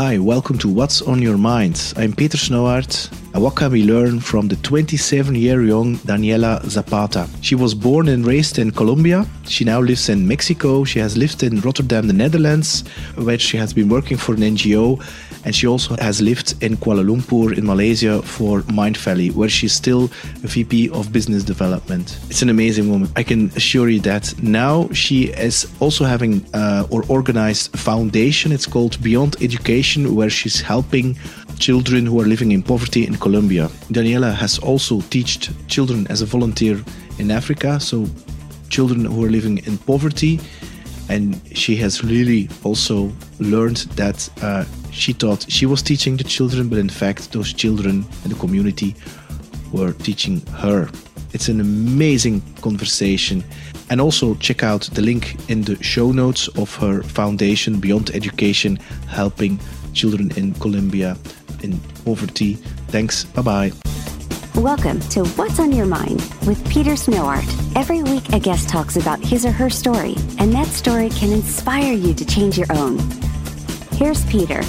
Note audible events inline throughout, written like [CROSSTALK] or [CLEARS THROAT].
Hi, welcome to What's on Your Mind. I'm Peter Snowart. And what can we learn from the 27 year young Daniela Zapata? She was born and raised in Colombia. She now lives in Mexico. She has lived in Rotterdam, the Netherlands, where she has been working for an NGO. And she also has lived in Kuala Lumpur in Malaysia for Mindvalley, where she's still a VP of Business Development. It's an amazing woman. I can assure you that. Now she is also having uh, or organized a foundation. It's called Beyond Education, where she's helping children who are living in poverty in Colombia. Daniela has also taught children as a volunteer in Africa, so children who are living in poverty. And she has really also learned that uh, she thought she was teaching the children, but in fact, those children in the community were teaching her. It's an amazing conversation. And also check out the link in the show notes of her foundation, Beyond Education, helping children in Colombia in poverty. Thanks. Bye bye. Welcome to What's on Your Mind with Peter Snowart. Every week, a guest talks about his or her story, and that story can inspire you to change your own. Here's Peter.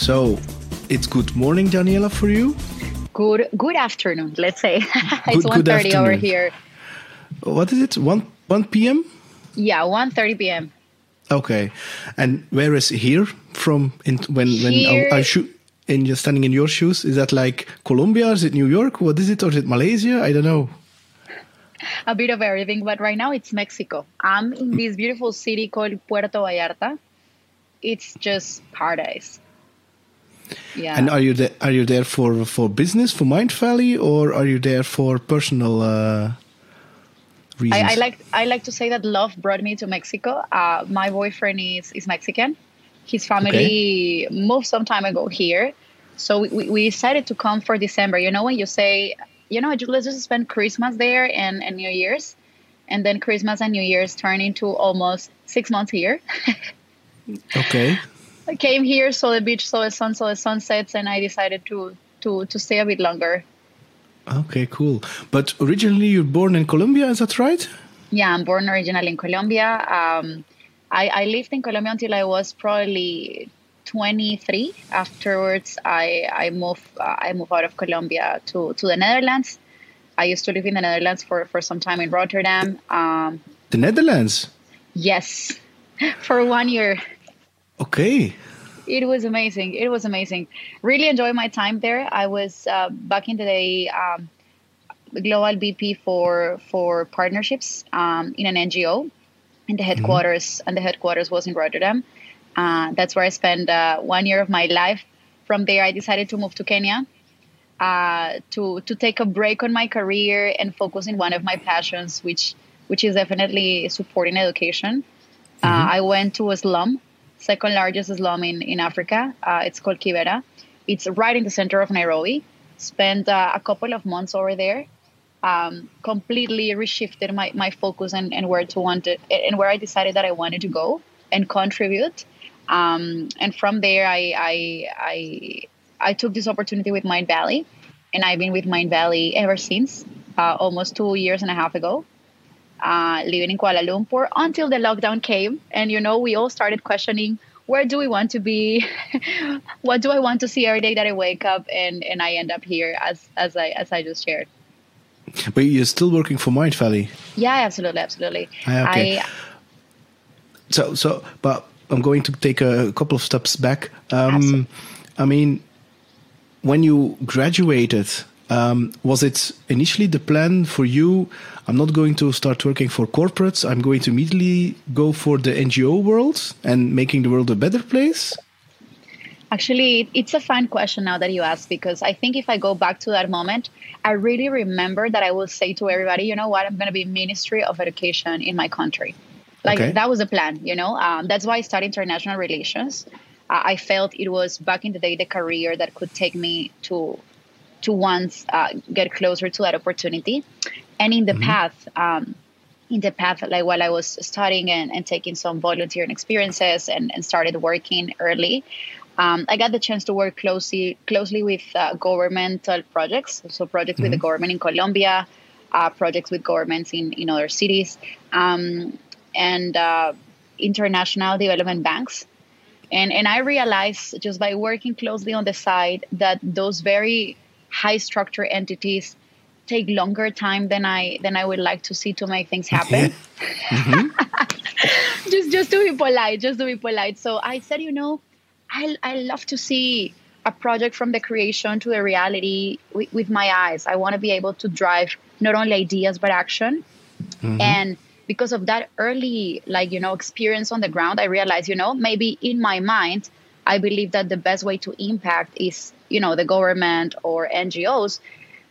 So, it's good morning, Daniela, for you. Good good afternoon. Let's say [LAUGHS] it's Good- good over here. What is it? One one p.m. Yeah, 1.30 p.m. Okay, and where is here from? In when when Here- I, I shoot in you're standing in your shoes? Is that like Colombia? Is it New York? What is it? Or is it Malaysia? I don't know. A bit of everything, but right now it's Mexico. I'm in this beautiful city called Puerto Vallarta. It's just paradise. Yeah. And are you there? Are you there for for business for Mindvalley, or are you there for personal uh, reasons? I, I like I like to say that love brought me to Mexico. Uh, my boyfriend is is Mexican. His family moved some time ago here, so we, we, we decided to come for December. You know when you say, you know, let's just spend Christmas there and, and New Year's, and then Christmas and New Year's turn into almost six months here. [LAUGHS] Okay. I came here, saw the beach, saw the sun, saw the sunsets, and I decided to to to stay a bit longer. Okay, cool. But originally you're born in Colombia, is that right? Yeah, I'm born originally in Colombia. Um, I, I lived in Colombia until I was probably 23. Afterwards, I I moved uh, I moved out of Colombia to, to the Netherlands. I used to live in the Netherlands for, for some time in Rotterdam. Um, The Netherlands. yes, [LAUGHS] for one year. Okay. It was amazing. It was amazing. Really enjoyed my time there. I was uh, back in the day um, global VP for for partnerships um, in an NGO, and the headquarters and the headquarters was in Rotterdam. Uh, that's where I spent uh, one year of my life. From there, I decided to move to Kenya uh, to to take a break on my career and focus in one of my passions, which which is definitely supporting education. Uh, I went to a slum, second largest slum in in Africa. Uh, it's called Kibera. It's right in the center of Nairobi. Spent uh, a couple of months over there. Um, completely reshifted my, my focus and, and where to want it and where I decided that I wanted to go and contribute. Um, and from there, I, I I I took this opportunity with Mindvalley, and I've been with Mindvalley ever since, uh, almost two years and a half ago. Uh, living in Kuala Lumpur until the lockdown came, and you know we all started questioning where do we want to be, [LAUGHS] what do I want to see every day that I wake up, and and I end up here as as I as I just shared. But you're still working for Mindvalley. Yeah, absolutely, absolutely. Ah, okay. I So, so, but I'm going to take a couple of steps back. Um. I mean, when you graduated, um, was it initially the plan for you? I'm not going to start working for corporates. I'm going to immediately go for the NGO world and making the world a better place. Actually, it's a fun question now that you ask because I think if I go back to that moment, I really remember that I will say to everybody, you know what, I'm going to be Ministry of Education in my country. Like Okay. that was a plan, you know. Um, that's why I studied international relations. Uh, I felt it was back in the day the career that could take me to to once uh, get closer to that opportunity, and in the path. Um, in the path like while i was studying and, and taking some volunteering experiences and, and started working early um, i got the chance to work closely closely with uh, governmental projects so projects with the government in colombia uh, projects with governments in, in other cities um, and uh, international development banks. And and I realized just by working closely on the side that those very high structure entities take longer time than I than I would like to see to make things happen. Mm-hmm. [LAUGHS] just just to be polite, just to be polite. So I said, you know, I I love to see a project from the creation to the reality with, with my eyes. I want to be able to drive not only ideas but action. Mm-hmm. And because of that early like you know experience on the ground, I realized, you know, maybe in my mind, I believe that the best way to impact is, you know, the government or NGOs.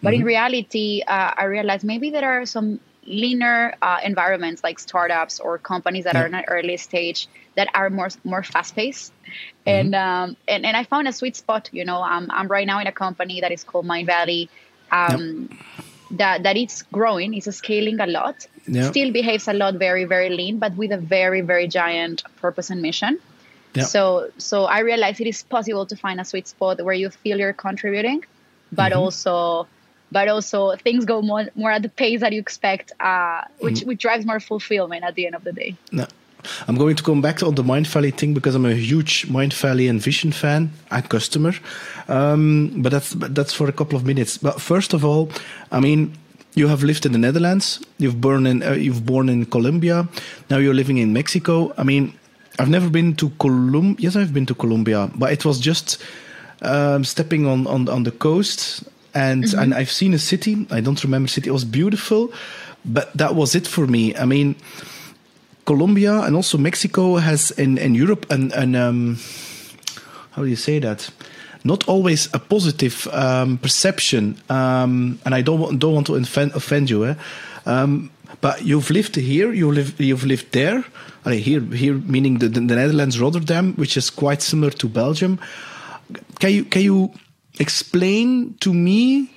But mm-hmm. in reality, uh, I realized maybe there are some leaner uh, environments like startups or companies that yeah. are in an early stage that are more more fast paced. Mm-hmm. And, um, and and I found a sweet spot. You know, I'm I'm right now in a company that is called Mindvalley. Um, yep. That, that it's growing, it's scaling a lot, yep. still behaves a lot very, very lean, but with a very, very giant purpose and mission. Yep. So so I realized it is possible to find a sweet spot where you feel you're contributing, but mm-hmm. also but also things go more more at the pace that you expect, uh, which mm-hmm. which drives more fulfillment at the end of the day. No. I'm going to come back to on the Mindvalley thing because I'm a huge Mindvalley and Vishen fan and customer. Um, but that's that's for a couple of minutes. But first of all, I mean, you have lived in the Netherlands. You've born in uh, you've born in Colombia. Now you're living in Mexico. I mean, I've never been to Colombia. Yes, I've been to Colombia, but it was just um, stepping on, on on the coast, and mm-hmm. and I've seen a city. I don't remember city. It was beautiful, but that was it for me. I mean, Colombia and also Mexico has in in Europe and and um, how do you say that? Not always a positive um, perception, um, and I don't don't want to offend, offend you. Eh? But you've lived here, you live, you've lived there. Here, here meaning the, the Netherlands, Rotterdam, which is quite similar to Belgium. Can you can you explain to me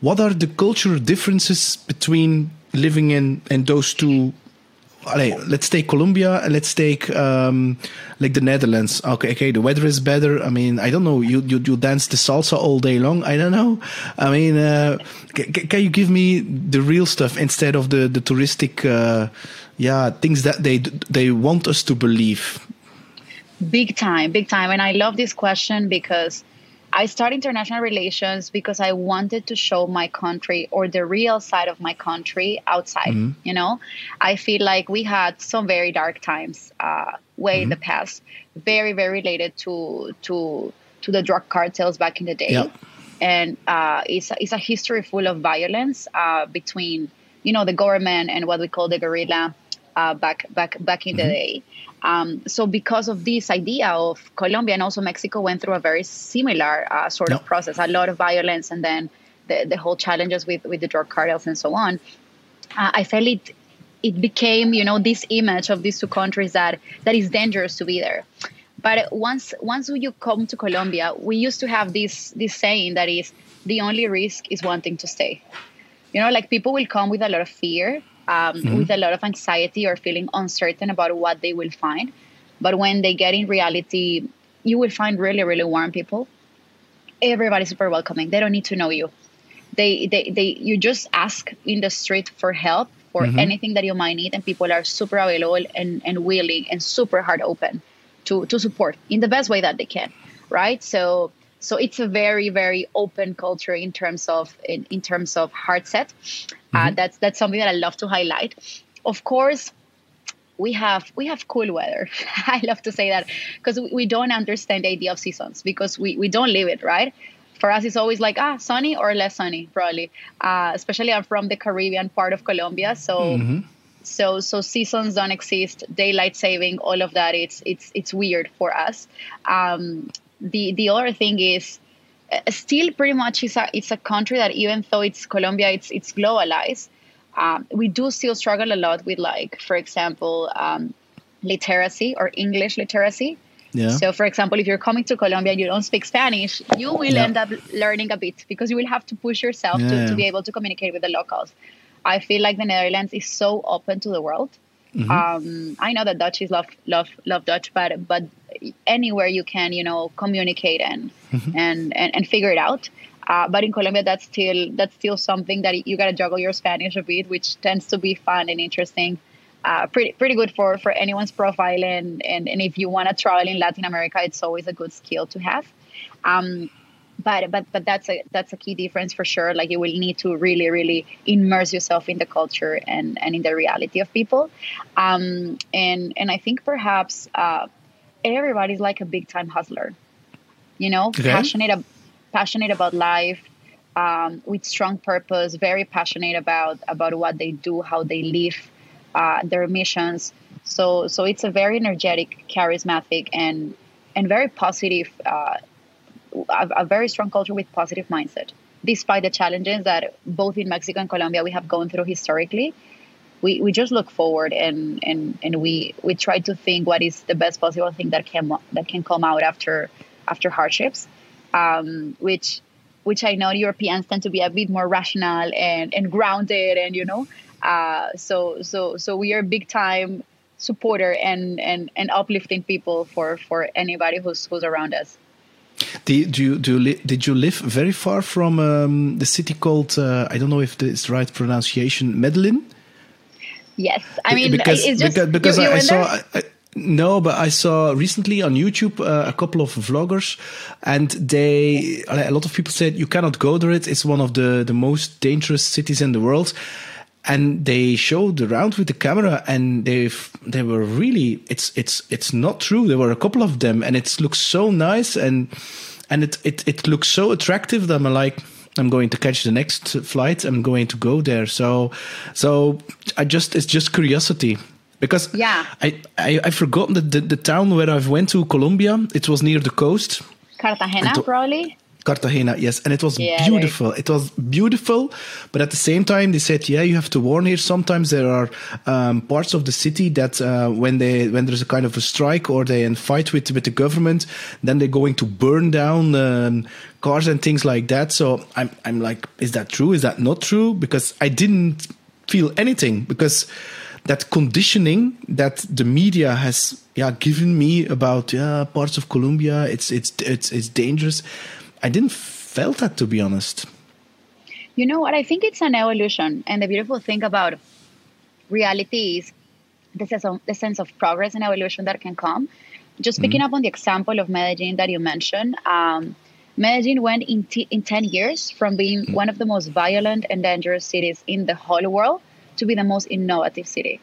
what are the cultural differences between living in in those two Let's take Colombia and let's take um, like the Netherlands. Okay, okay, the weather is better. I mean, I don't know. You you, you dance the salsa all day long. I don't know. I mean, uh, can you give me the real stuff instead of the the touristic, uh, yeah, things that they they want us to believe? Big time, big time. And I love this question because I started international relations because I wanted to show my country or the real side of my country outside. Mm-hmm. You know, I feel like we had some very dark times uh, way mm-hmm. in the past, very very related to to to the drug cartels back in the day, yep. and uh, it's a, it's a history full of violence uh, between you know the government and what we call the guerrilla uh, back back back in mm-hmm. the day. Um, so because of this idea of Colombia and also Mexico went through a very similar uh, sort of process, a lot of violence, and then the, the whole challenges with, with the drug cartels and so on. Uh, I felt it it became you know this image of these two countries that that is dangerous to be there. But once once you come to Colombia, we used to have this this saying that is the only risk is wanting to stay. You know, like people will come with a lot of fear um, mm-hmm. with a lot of anxiety or feeling uncertain about what they will find. But when they get in reality, you will find really, really warm people. Everybody's super welcoming. They don't need to know you. They, they, they, you just ask in the street for help for mm-hmm. anything that you might need, and people are super available and, and willing and super heart open to, to support in the best way that they can, right? So so it's a very very open culture in terms of in, in terms of heart set. Uh, mm-hmm. uh, that's that's something that i love to highlight. Of course we have we have cool weather. [LAUGHS] I love to say that because we, we don't understand the idea of seasons because we, we don't live it right? For us it's always like ah sunny or less sunny probably. Uh, especially i'm from the caribbean part of colombia so mm-hmm. so so seasons don't exist. Daylight saving all of that it's it's it's weird for us. Um, the the other thing is uh, still pretty much it's a it's a country that even though it's Colombia, it's it's globalized. Um, we do still struggle a lot with like, for example, um, literacy or English literacy. Yeah. So, for example, if you're coming to Colombia and you don't speak Spanish, you will yeah. end up learning a bit because you will have to push yourself yeah. to, to be able to communicate with the locals. I feel like the Netherlands is so open to the world. Mm-hmm. Um, I know that Dutch is love, love, love Dutch, but but anywhere you can, you know, communicate and mm-hmm. and, and and figure it out. Uh, but in Colombia, that's still that's still something that you got to juggle your Spanish a bit, which tends to be fun and interesting. uh, pretty pretty good for for anyone's profile and and, and if you want to travel in Latin America, it's always a good skill to have. Um, but but but that's a that's a key difference for sure. Like you will need to really really immerse yourself in the culture and and in the reality of people. Um, and and I think perhaps uh, everybody's like a big time hustler. You know, okay. passionate passionate about life. Um, with strong purpose, very passionate about about what they do, how they live, uh, their missions. So so it's a very energetic, charismatic, and and very positive, uh, a, a, very strong culture with positive mindset. Despite the challenges that both in Mexico and Colombia we have gone through historically, we, we just look forward and, and, and we, we try to think what is the best possible thing that can that can come out after after hardships, um, which which I know Europeans tend to be a bit more rational and, and grounded and you know uh, so so so we are big time supporter and and and uplifting people for for anybody who's who's around us. Do you, do you did you live very far from um, the city called uh, I don't know if it's the right pronunciation Medellin? Yes, I mean because it's just, because, because you, you I, I saw. I, no, but I saw recently on YouTube uh, a couple of vloggers, and they a lot of people said you cannot go there. It's one of the the most dangerous cities in the world and they showed around with the camera and they they were really it's it's it's not true. There were a couple of them and it looks so nice and and it it, it looks so attractive that i'm like i'm going to catch the next flight. I'm going to go there. So so i just it's just curiosity. Because yeah. I i, I forgot the, the, the town where i've went to colombia. It was near the coast. Cartagena probably Cartagena, yes, and it was yeah, beautiful. It was beautiful, but at the same time, they said, "Yeah, you have to warn here. Sometimes there are um, parts of the city that uh, when they when there's a kind of a strike or they in fight with with the government, then they're going to burn down um, cars and things like that." So I'm I'm like, is that true? Is that not true? Because I didn't feel anything because that conditioning that the media has yeah given me about yeah parts of Colombia, it's it's it's it's dangerous I didn't felt that to be honest. You know what? I think it's an evolution, and the beautiful thing about reality is the sense of the sense of progress and evolution that can come. Just picking mm-hmm. up on the example of Medellin that you mentioned, um, Medellin went in, t- in 10 years from being mm-hmm. one of the most violent and dangerous cities in the whole world to be the most innovative city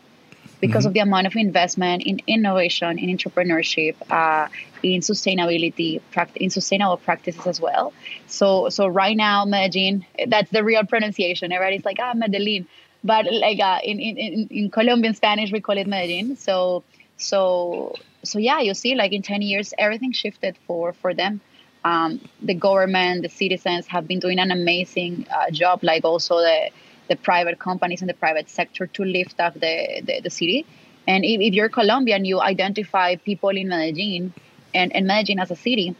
because mm-hmm. of the amount of investment in innovation, in entrepreneurship, uh, in sustainability, in sustainable practices as well. So, so right now, Medellin, that's the real pronunciation. Everybody's like, ah, Medellin, but like uh, in, in in Colombian Spanish, we call it Medellin. So, so, so yeah, you see, like in ten years, everything shifted for for them. Um, the government, the citizens have been doing an amazing uh, job. Like also the the private companies and the private sector to lift up the, the, the city. And if, if, you're Colombian, you identify people in Medellin and, and Medellin as a city,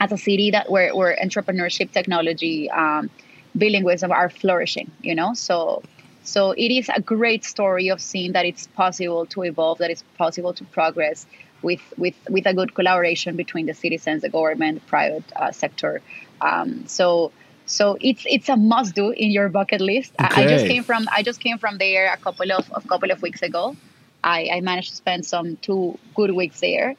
as a city that where, where entrepreneurship, technology, um, bilingualism are flourishing, you know? So so it is a great story of seeing that it's possible to evolve, that it's possible to progress with with with a good collaboration between the citizens, the government, the private uh, sector. Um, so so it's it's a must do in your bucket list. Okay. I, I, just came from I just came from there a couple of a couple of weeks ago. I, I managed to spend some two good weeks there,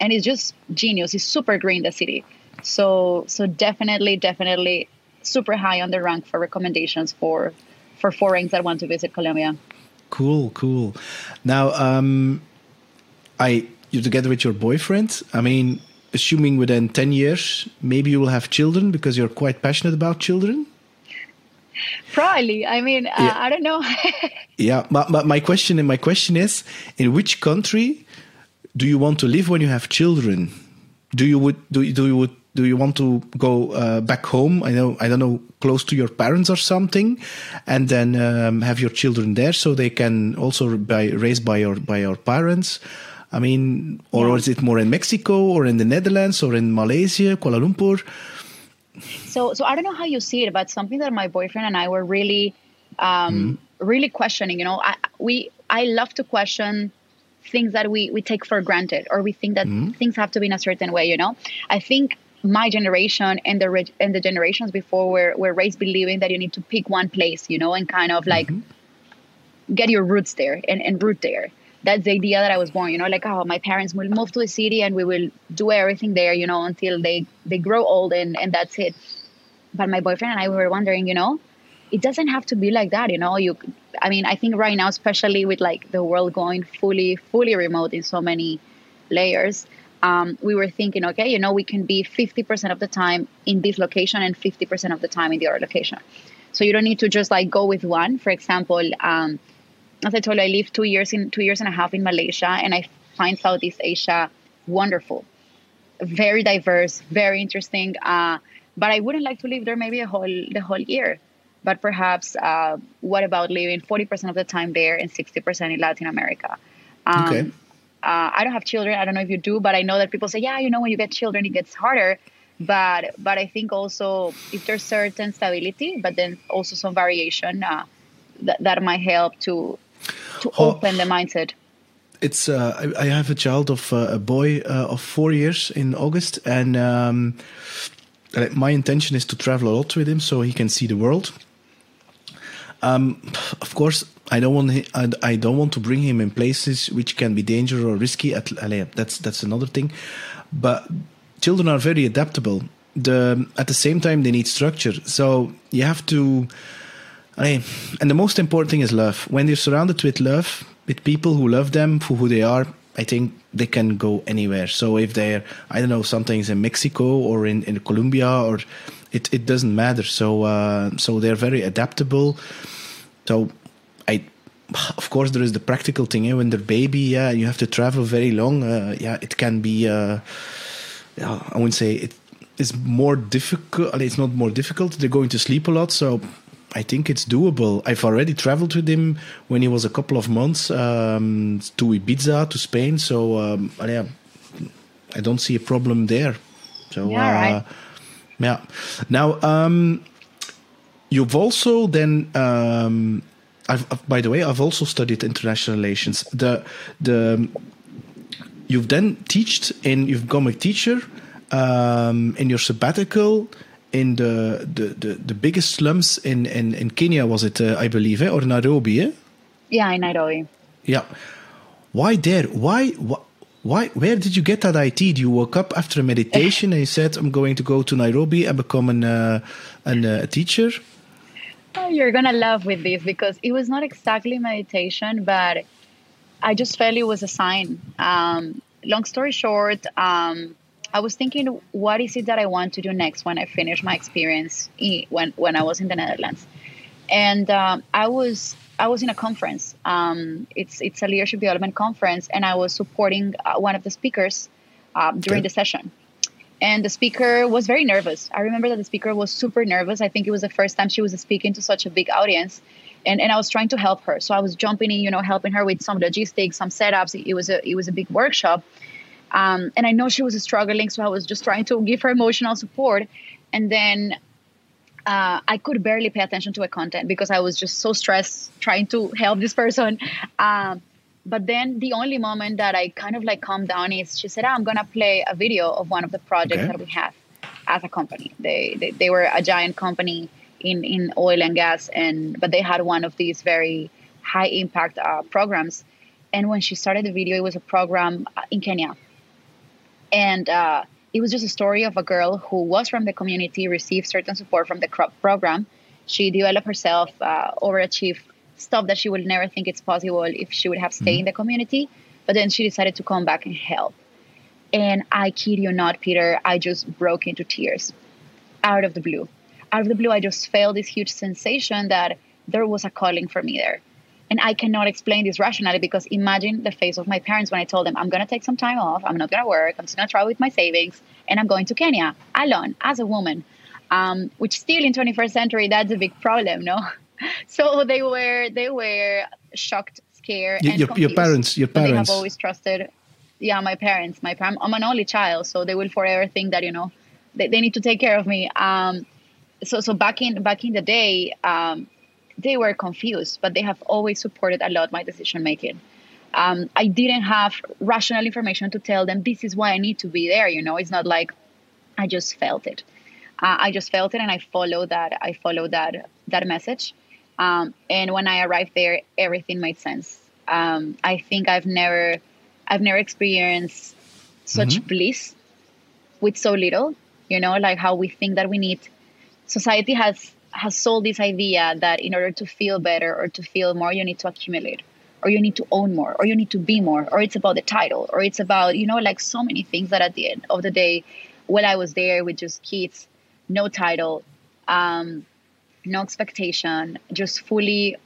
and it's just genius. It's super green the city. So so definitely definitely super high on the rank for recommendations for for foreigners that want to visit Colombia. Cool, cool. Now, um, I you're together with your boyfriend. I mean, assuming within 10 years, maybe you will have children because you're quite passionate about children? Probably. I mean, uh. I don't know. [LAUGHS] yeah, but, but my question and my question is, in which country do you want to live when you have children? Do you would do do you would do you want to go uh, back home? I know I don't know close to your parents or something, and then um, have your children there so they can also be raised by your by your parents I mean, or, yeah. is it more in Mexico or in the Netherlands or in Malaysia, Kuala Lumpur? So, so I don't know how you see it, but something that my boyfriend and I were really, um, mm. really questioning. You know, I, we I love to question things that we we take for granted, or we think that mm. things have to be in a certain way. You know, I think my generation and the and the generations before were were raised believing that you need to pick one place. You know, and kind of like. Mm-hmm get your roots there and, and root there that's the idea that I was born, you know, like, oh, my parents will move to a city and we will do everything there, you know, until they, they grow old and, and that's it. But my boyfriend and I we were wondering, you know, it doesn't have to be like that, you know, you, I mean, I think right now, especially with like the world going fully, fully remote in so many layers, um, we were thinking, okay, you know, we can be 50% of the time in this location and 50% of the time in the other location. So you don't need to just like go with one. For example, um, as I told you, I lived two years in two years and a half in Malaysia, and I find Southeast Asia wonderful, very diverse, very interesting. Uh, but I wouldn't like to live there maybe a whole the whole year. But perhaps, uh, what about living 40% of the time there and 60% in Latin America? Um, okay. Uh, I don't have children. I don't know if you do, but I know that people say, yeah, you know, when you get children, it gets harder. But but I think also if there's certain stability, but then also some variation, uh, that that might help to to open the mindset? It's uh, I, I, have a child of uh, a boy uh, of four years in August, and um, my intention is to travel a lot with him so he can see the world. Um, of course, I don't want I, I don't want to bring him in places which can be dangerous or risky. At, that's that's another thing. But children are very adaptable. The at the same time they need structure, so you have to I and the most important thing is love. When they're surrounded with love, with people who love them for who they are, I think they can go anywhere. So if they're, I don't know, sometimes in Mexico or in, in Colombia or it, it doesn't matter. So uh, so they're very adaptable. So I, of course, there is the practical thing. Eh? When they're baby, yeah, you have to travel very long. Uh, yeah, it can be. Uh, yeah, I wouldn't say it is more difficult. It's not more difficult. They're going to sleep a lot, so I think it's doable. I've already traveled with him when he was a couple of months um, to Ibiza, to Spain. So um, yeah, I don't see a problem there. So yeah, uh, right. yeah. Now um, you've also then. Um, I've, by the way, I've also studied international relations. The the you've then taught and you've become a teacher um, in your sabbatical in the, the, the, the biggest slums in, in, in Kenya, was it, uh, I believe, eh? or Nairobi? Eh? Yeah, in Nairobi. Yeah. Why there? Why, why? Why? Where did you get that idea? You woke up after a meditation and you said, "I'm going to go to Nairobi and become an, uh, an uh, a teacher." Oh, you're gonna love with this because it was not exactly meditation, but I just felt it was a sign. Um, long story short, um, I was thinking, what is it that I want to do next when I finish my experience when when I was in the Netherlands, and um, I was I was in a conference. Um, it's it's a leadership development conference, and I was supporting uh, one of the speakers uh, during okay. the session. And the speaker was very nervous. I remember that the speaker was super nervous. I think it was the first time she was speaking to such a big audience. And, and I was trying to help her. So I was jumping in, you know, helping her with some logistics, some setups. It was a it was a big workshop um, and I know she was struggling, so I was just trying to give her emotional support. And then uh, I could barely pay attention to her content because I was just so stressed trying to help this person. Um, but then the only moment that I kind of like calmed down is she said, oh, "I'm gonna play a video of one of the projects okay. that we have as a company. They, they they were a giant company in in oil and gas, and but they had one of these very high impact uh, programs. And when she started the video, it was a program uh, in Kenya and uh, it was just a story of a girl who was from the community, received certain support from the crop program. She developed herself, uh, overachieved stuff that she would never think it's possible if she would have stayed mm-hmm. in the community. But then she decided to come back and help. And I kid you not, Peter, I just broke into tears out of the blue. Out of the blue, I just felt this huge sensation that there was a calling for me there. And I cannot explain this rationally because imagine the face of my parents when I told them, I'm going to take some time off, I'm not going to work, I'm just going to travel with my savings, and I'm going to Kenya alone as a woman. Um, which still in 21st century, that's a big problem, no? [LAUGHS] so they were they were shocked, scared, and your, your parents, your parents. They have always trusted. Yeah, my parents. My parents. I'm an only child, so they will forever think that you know they, they need to take care of me. Um, so so back in back in the day, um, they were confused, but they have always supported a lot my decision making. Um, I didn't have rational information to tell them this is why I need to be there. You know, it's not like I just felt it. Uh, I just felt it, and I followed that. I followed that that message, Um, and when I arrived there, everything made sense. Um, I think I've never, I've never experienced such mm-hmm. bliss with so little. You know, like how we think that we need. Society has has sold this idea that in order to feel better or to feel more, you need to accumulate, or you need to own more, or you need to be more, or it's about the title, or it's about you know like so many things that at the end of the day, while I was there with just kids, no title, um, no expectation, just fully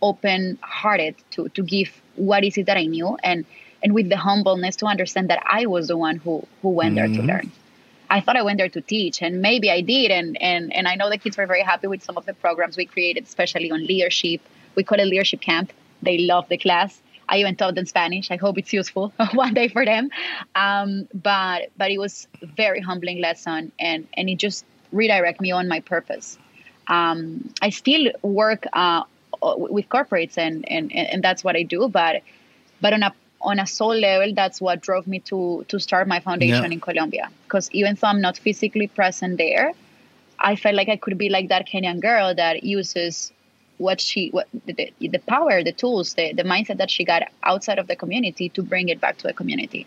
open hearted to to give what is it that I knew and and with the humbleness to understand that I was the one who who went mm-hmm. there to mm-hmm. learn. I thought I went there to teach and maybe I did and and and I know the kids were very happy with some of the programs we created especially on leadership. We call it leadership camp. They love the class. I even taught them Spanish. I hope it's useful [LAUGHS] one day for them. Um, but but it was a very humbling lesson and and it just redirect me on my purpose um, I still work uh, with corporates and, and, and that's what I do. But, but on a, on a soul level, that's what drove me to, to start my foundation yeah. in Colombia. Because even though I'm not physically present there, I felt like I could be like that Kenyan girl that uses what she what the, the power the tools the, the mindset that she got outside of the community to bring it back to the community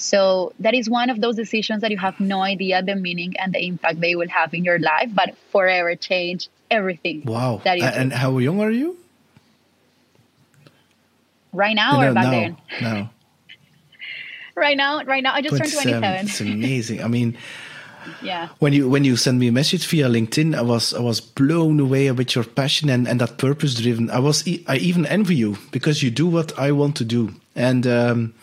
so that is one of those decisions that you have no idea the meaning and the impact they will have in your life, but forever change everything. Wow. That and how young are you? Right now no, or back no, then? No. [LAUGHS] right now, right now, I just turned 27. It's amazing. I mean, yeah. When you when you send me a message via LinkedIn, I was I was blown away with your passion and, and that purpose driven. I was I even envy you because you do what I want to do. And um,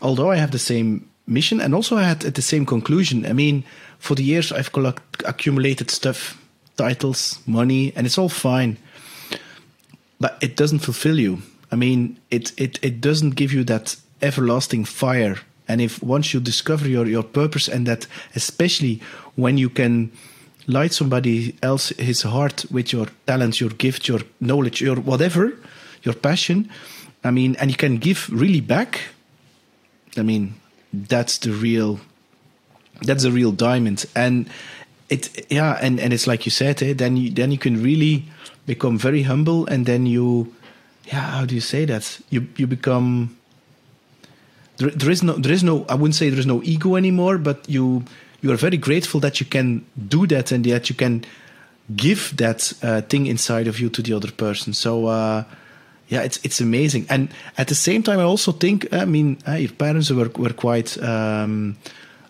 although I have the same mission and also I had at the same conclusion. I mean, for the years I've collect, accumulated stuff, titles, money, and it's all fine, but it doesn't fulfill you. I mean, it it it doesn't give you that everlasting fire. And if once you discover your your purpose, and that especially when you can light somebody else his heart with your talents, your gift, your knowledge, your whatever, your passion. I mean, and you can give really back I mean, that's the real that's the real diamond. And it yeah, and, and it's like you said, eh, then you then you can really become very humble and then you yeah, how do you say that? You you become there, there is no there is no I wouldn't say there is no ego anymore, but you you are very grateful that you can do that and that you can give that uh, thing inside of you to the other person. So uh, yeah, it's it's amazing. And at the same time, I also think, I mean, uh, your parents were were quite. Um,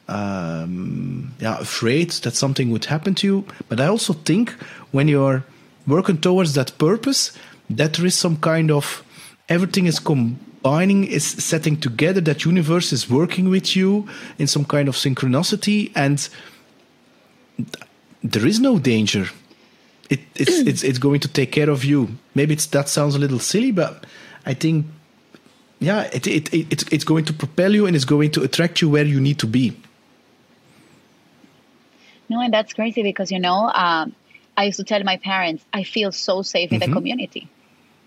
um, yeah, afraid that something would happen to you. But I also think when you're working towards that purpose, that there is some kind of everything is combining, is setting together. That universe is working with you in some kind of synchronicity, and there is no danger it, it's [CLEARS THROAT] it's it's going to take care of you. Maybe it's that sounds a little silly, but I think yeah, it, it, it it's it's going to propel you and it's going to attract you where you need to be. No, and that's crazy because you know, um, I used to tell my parents, I feel so safe in mm-hmm. the community.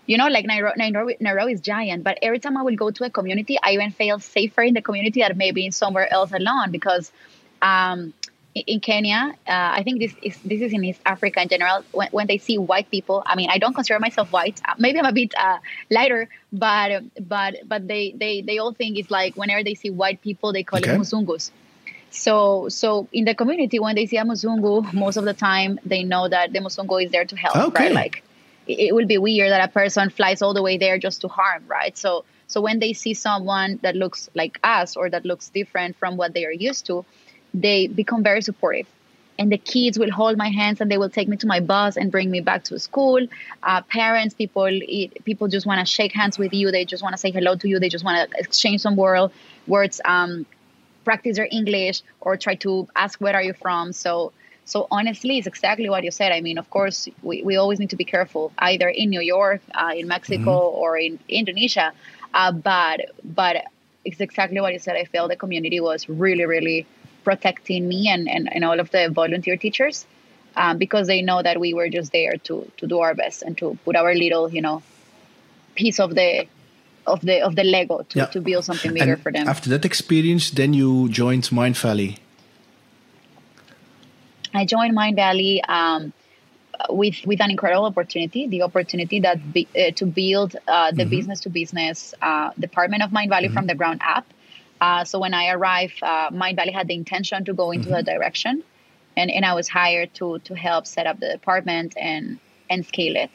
You know, like Nairobi, Nairobi, Nairobi is giant, but every time I will go to a community, I even feel safer in the community than maybe in somewhere else alone because um, in Kenya, uh, I think this is this is in East Africa in general. When, when they see white people, I mean, I don't consider myself white. Uh, maybe I'm a bit uh, lighter, but but but they they they all think it's like whenever they see white people, they call okay. it muzungus. So so in the community, when they see a muzungu, most of the time they know that the muzungu is there to help, okay. right? Like it, it will be weird that a person flies all the way there just to harm, right? So so when they see someone that looks like us or that looks different from what they are used to they become very supportive. And the kids will hold my hands and they will take me to my bus and bring me back to school. Uh, parents people people just want to shake hands with you. They just want to say hello to you. They just want to exchange some word, words um, practice their english or try to ask where are you from? So so honestly it's exactly what you said i mean of course we, we always need to be careful either in new york uh, in mexico mm-hmm. or in indonesia uh, but but it's exactly what you said i feel the community was really really protecting me and, and, and all of the volunteer teachers um, because they know that we were just there to to do our best and to put our little you know piece of the of the of the Lego to, yeah. to build something bigger and for them. After that experience, then you joined Mindvalley. I joined Mindvalley. Um, with with an incredible opportunity, the opportunity that be, uh, to build uh, the mm-hmm. business to business uh, department of Mindvalley mm-hmm. from the ground up. Uh, so when I arrived, uh, Mindvalley had the intention to go into mm-hmm. that direction, and, and I was hired to to help set up the department and and scale it.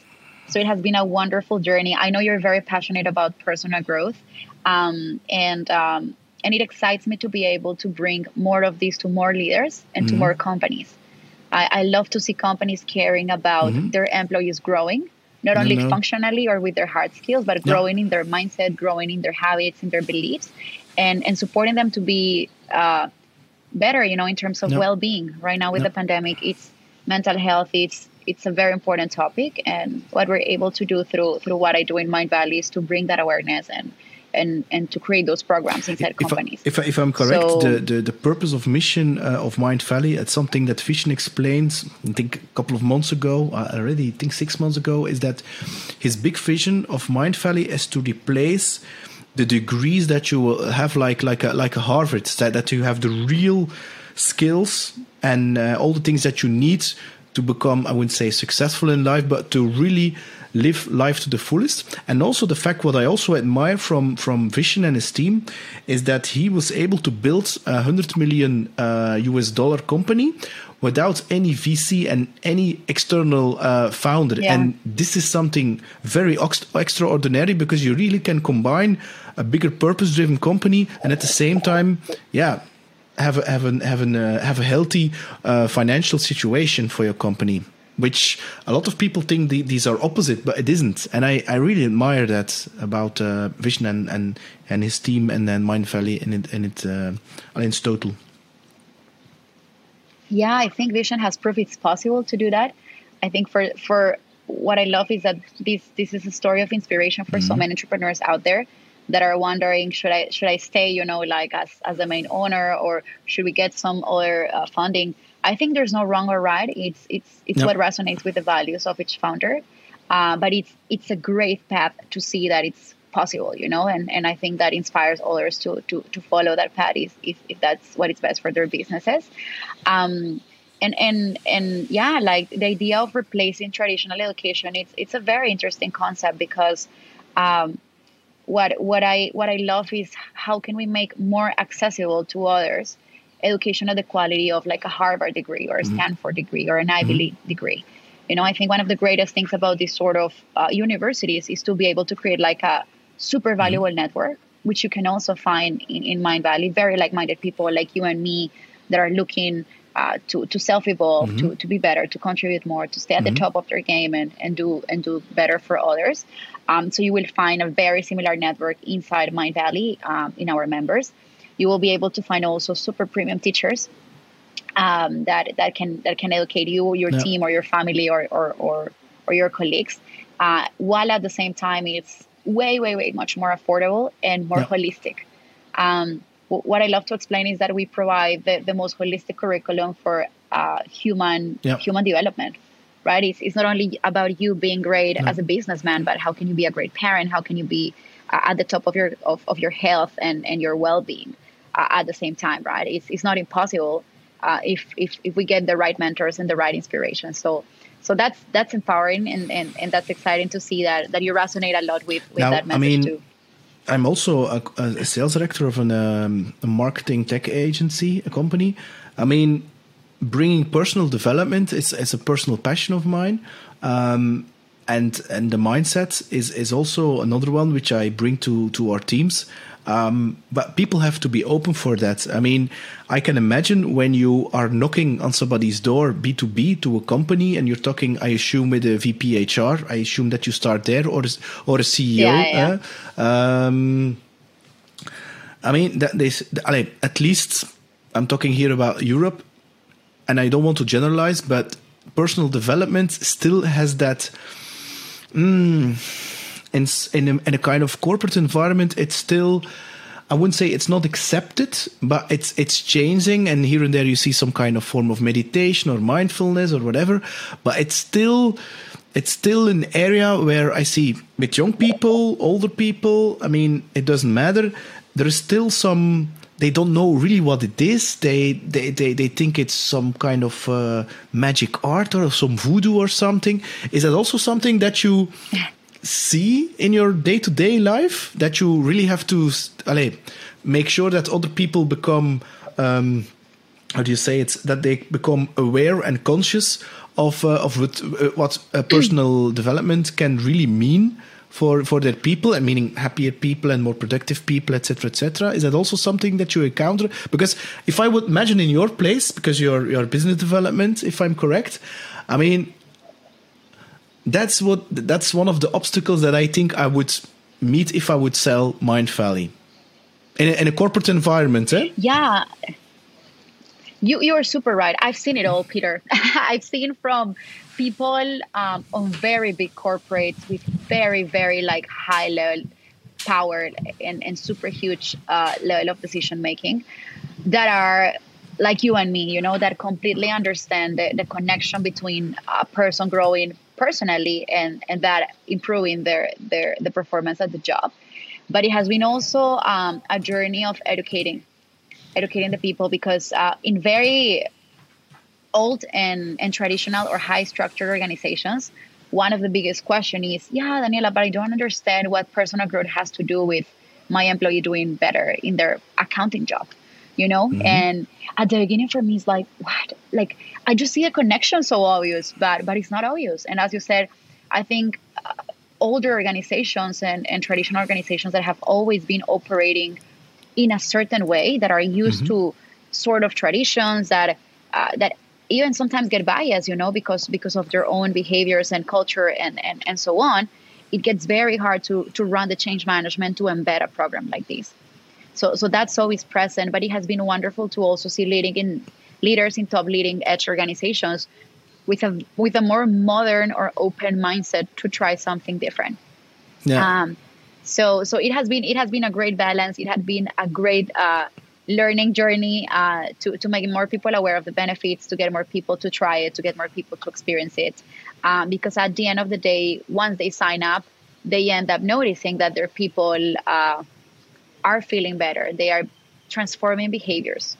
So it has been a wonderful journey. I know you're very passionate about personal growth, um, and um, and it excites me to be able to bring more of these to more leaders and to mm-hmm. more companies. I, I love to see companies caring about mm-hmm. their employees growing, not only no, no. functionally or with their hard skills, but growing in their mindset, growing in their habits, and their beliefs, and and supporting them to be uh, better. You know, in terms of well-being. Right now with the pandemic, it's mental health. It's it's a very important topic, and what we're able to do through through what I do in Mindvalley is to bring that awareness and and and to create those programs inside if companies. I, if, I, if I'm correct, so, the, the, the purpose of mission uh, of Mindvalley, it's something that Vishen explains. I think a couple of months ago, uh, already I think six months ago, is that his big vision of Mindvalley is to replace the degrees that you will have, like like a, like a Harvard, that that you have the real skills and uh, all the things that you need to become, I wouldn't say successful in life, but to really live life to the fullest. And also the fact what I also admire from from Vishen and his team is that he was able to build a hundred million uh, US dollar company without any VC and any external uh, founder. Yeah. And this is something very ex- extraordinary because you really can combine a bigger purpose driven company and at the same time, yeah, have a, have a, have, an, uh, have a healthy uh, financial situation for your company which a lot of people think the, these are opposite, but it isn't. And I, I really admire that about uh, Vishen and, and, and his team and then Mindvalley and it, and it uh, in its total. Yeah, I think Vishen has proved it's possible to do that. I think for for what I love is that this this is a story of inspiration for mm-hmm. so many entrepreneurs out there that are wondering should I should I stay you know like as as the main owner or should we get some other uh, funding I think there's no wrong or right. It's it's it's what resonates with the values of each founder. Uh, but it's it's a great path to see that it's possible, you know, and, and I think that inspires others to to, to follow that path if, if, if that's what is best for their businesses. Um, and and and yeah, like the idea of replacing traditional education, it's it's a very interesting concept because um, what what I what I love is how can we make more accessible to others education of the quality of like a Harvard degree or a mm-hmm. Stanford degree or an Ivy mm-hmm. League degree. You know, I think one of the greatest things about these sort of uh, universities is to be able to create like a super mm-hmm. valuable mm-hmm. network, which you can also find in, in Mindvalley, Very like-minded people like you and me that are looking uh, to to self-evolve, mm-hmm. to, to be better, to contribute more, to stay at mm-hmm. the top of their game and, and do and do better for others. Um, so you will find a very similar network inside Mindvalley um, in our members you will be able to find also super premium teachers um, that that can that can educate you, your yeah. team, or your family, or or or, or your colleagues, uh, while at the same time it's way way way much more affordable and more yeah. holistic. Um, what I love to explain is that we provide the, the most holistic curriculum for uh, human yeah. human development. Right? It's, it's not only about you being great as a businessman, but how can you be a great parent? How can you be at the top of your of, of your health and, and your well being? uh, at the same time, right? It's, it's not impossible uh, if, if, if we get the right mentors and the right inspiration. So so that's that's empowering and, and, and that's exciting to see that that you resonate a lot with, with now, that message I mean, too. I'm also a, a, sales director of an, um, a marketing tech agency, a company. I mean, bringing personal development is, is a personal passion of mine. Um, and and the mindset is, is also another one which I bring to, to our teams. Um, but people have to be open for that. I mean, I can imagine when you are knocking on somebody's door, B2B to a company, and you're talking, I assume, with a VP HR, I assume that you start there, or, or a CEO. Yeah, yeah. Uh, um, I mean, that they, at least I'm talking here about Europe, and I don't want to generalize, but personal development still has that. Mm, in in a, in a kind of corporate environment, it's still. I wouldn't say it's not accepted, but it's it's changing, and here and there you see some kind of form of meditation or mindfulness or whatever. But it's still it's still an area where I see with young people, older people. I mean, it doesn't matter. There is still some they don't know really what it is. They they they, they think it's some kind of uh, magic art or some voodoo or something. Is that also something that you see in your day to day life that you really have to allez, make sure that other people become um, how do you say it that they become aware and conscious of uh, of what, uh, what personal development can really mean for for their people and meaning happier people and more productive people etc etc is that also something that you encounter? Because if i would imagine in your place because you're your business development if i'm correct i mean that's what that's one of the obstacles that i think i would meet if i would sell Mindvalley in a, in a corporate environment eh? yeah you you are super right. I've seen it all, Peter. [LAUGHS] I've seen from people um, on very big corporates with very very like high level power and, and super huge uh, level of decision making that are like you and me you know that completely understand the, the connection between a person growing personally and and that improving their their the performance at the job but it has been also um, a journey of educating educating the people because uh, in very old and, and traditional or high structured organizations, one of the biggest question is, yeah, Daniela, but I don't understand what personal growth has to do with my employee doing better in their accounting job, you know? Mm-hmm. And at the beginning for me, it's like, what? Like, I just see a connection so obvious, but, but it's not obvious. And as you said, I think uh, older organizations and, and traditional organizations that have always been operating – in a certain way that are used mm-hmm. to sort of traditions that uh, that even sometimes get biased you know because because of their own behaviors and culture and and, and so on it gets very hard to to run the change management to embed a program like this so so that's always present but it has been wonderful to also see leading in leaders in top leading edge organizations with a with a more modern or open mindset to try something different yeah. Um, so so it has been it has been a great balance. It has been a great uh, learning journey uh, to, to make more people aware of the benefits to get more people to try it to get more people to experience it. Um, because at the end of the day once they sign up they end up noticing that their people uh, are feeling better. They are transforming behaviors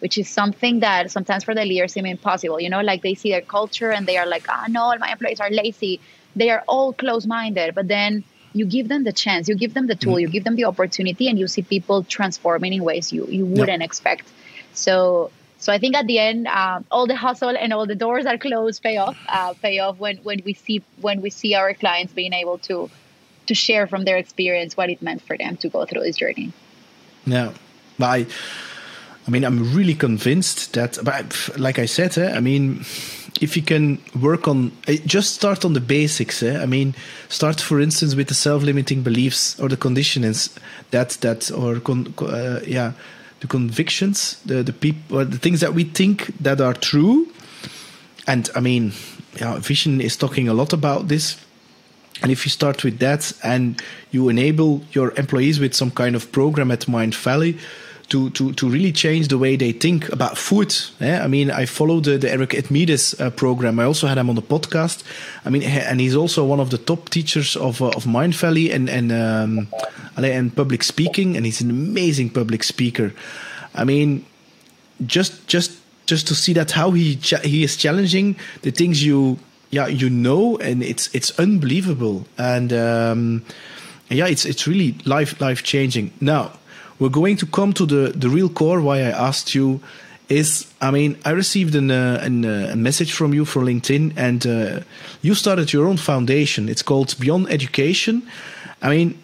which is something that sometimes for the leaders seem impossible. You know like they see their culture and they are like oh no all my employees are lazy. They are all close-minded but then you give them the chance, you give them the tool, mm you give them the opportunity, and you see people transforming in ways you you wouldn't yep. expect. So so I think at the end, um, all the hustle and all the doors are closed pay off. Uh, pay off when when we see when we see our clients being able to to share from their experience what it meant for them to go through this journey. Yeah, I I mean I'm really convinced that, but like I said, eh, I mean if you can work on eh, just start on the basics eh? i mean start for instance with the self-limiting beliefs or the conditionings that that or con, uh, yeah the convictions the the people the things that we think that are true and i mean yeah Vishen is talking a lot about this and if you start with that and you enable your employees with some kind of program at Mindvalley to, to, to really change the way they think about food. Eh? I mean, I followed the, the Eric Edmeades uh, program. I also had him on the podcast. I mean, and he's also one of the top teachers of uh, of Mindvalley and and um, and public speaking, and he's an amazing public speaker. I mean, just just just to see that how he he is challenging the things you yeah you know, and it's it's unbelievable, and um, yeah, it's it's really life life changing now we're going to come to the, the real core why I asked you is I mean I received an, uh, an uh, a message from you for LinkedIn and uh, you started your own foundation. It's called Beyond Education. I mean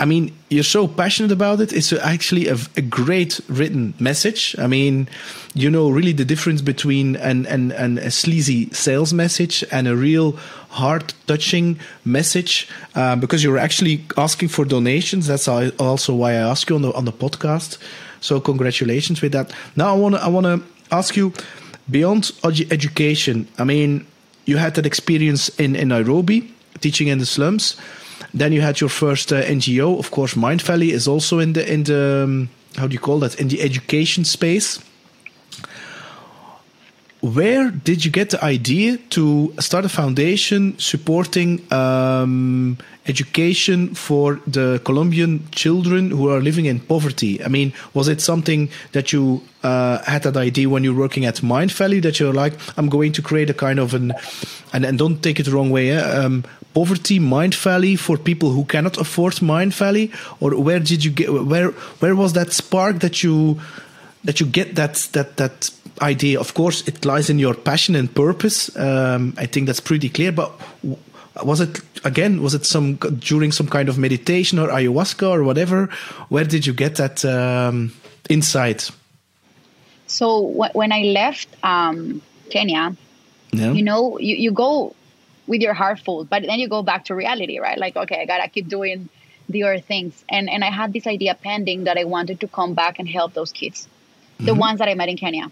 I mean, you're so passionate about it. It's actually a, a, great written message. I mean, you know really the difference between an, an, an a sleazy sales message and a real heart touching message um, because you're actually asking for donations. That's also why I ask you on the on the podcast. So congratulations with that. Now I want to I want to ask you beyond education. I mean, you had that experience in in Nairobi teaching in the slums then you had your first uh, NGO. Of course, Mindvalley is also in the in the um, how do you call that in the education space. where did you get the idea to start a foundation supporting um, education for the Colombian children who are living in poverty? I mean, was it something that you uh, had that idea when you were working at Mindvalley that you're like, I'm going to create a kind of an, and, and don't take it the wrong way, eh? um, poverty Mindvalley for people who cannot afford Mindvalley or where did you get where where was that spark that you that you get that that that idea? Of course, it lies in your passion and purpose. Um, I think that's pretty clear, but was it again was it some during some kind of meditation or ayahuasca or whatever where did you get that um, insight so when i left um, kenya yeah. you know you, you go with your heart full but then you go back to reality right like okay i gotta keep doing the other things and and i had this idea pending that i wanted to come back and help those kids the mm-hmm. ones that i met in kenya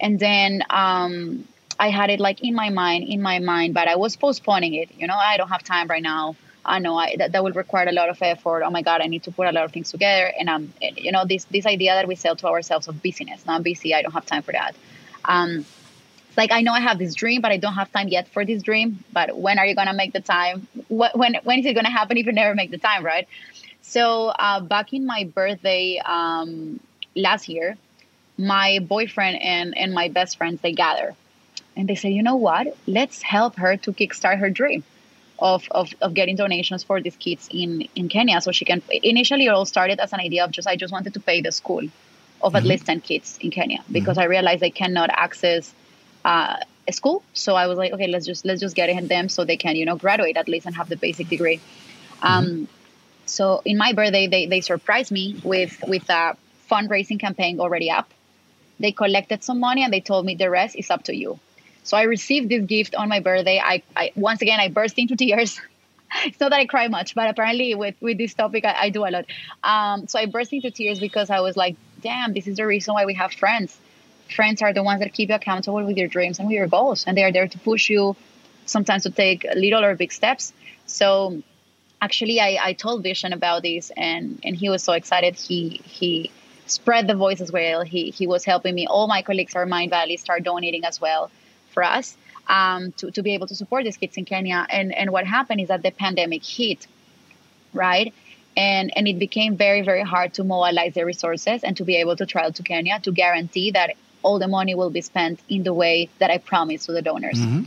and then um, I had it like in my mind, in my mind, but I was postponing it. You know, I don't have time right now. I know I, that, that will require a lot of effort. Oh my God, I need to put a lot of things together. And um, you know, this this idea that we sell to ourselves of busyness. Now I'm busy. I don't have time for that. Um, like I know I have this dream, but I don't have time yet for this dream. But when are you gonna make the time? What, when when is it gonna happen if you never make the time, right? So uh, back in my birthday um, last year, my boyfriend and and my best friends they gather and they say, you know what? Let's help her to kickstart her dream of, of, of getting donations for these kids in, in Kenya. So she can, initially it all started as an idea of just, I just wanted to pay the school of mm-hmm. at least 10 kids in Kenya mm-hmm. because mm-hmm. I realized they cannot access uh, a school. So I was like, okay, let's just, let's just get them so they can, you know, graduate at least and have the basic degree. Mm-hmm. Um, so in my birthday, they, they surprised me with, with a fundraising campaign already up. They collected some money and they told me the rest is up to you. So I received this gift on my birthday. I, I once again I burst into tears. [LAUGHS] it's not that I cry much, but apparently with with this topic I, I do a lot. Um, so I burst into tears because I was like, damn, this is the reason why we have friends. Friends are the ones that keep you accountable with your dreams and with your goals, and they are there to push you sometimes to take little or big steps. So actually I, I told Vishen about this and and he was so excited. He he spread the voice as well. He he was helping me. All my colleagues are Mindvalley start donating as well for us um, to, to be able to support these kids in Kenya. And, and what happened is that the pandemic hit, right? And, and it became very, very hard to mobilize the resources and to be able to travel to Kenya to guarantee that all the money will be spent in the way that I promised to the donors. Mm-hmm.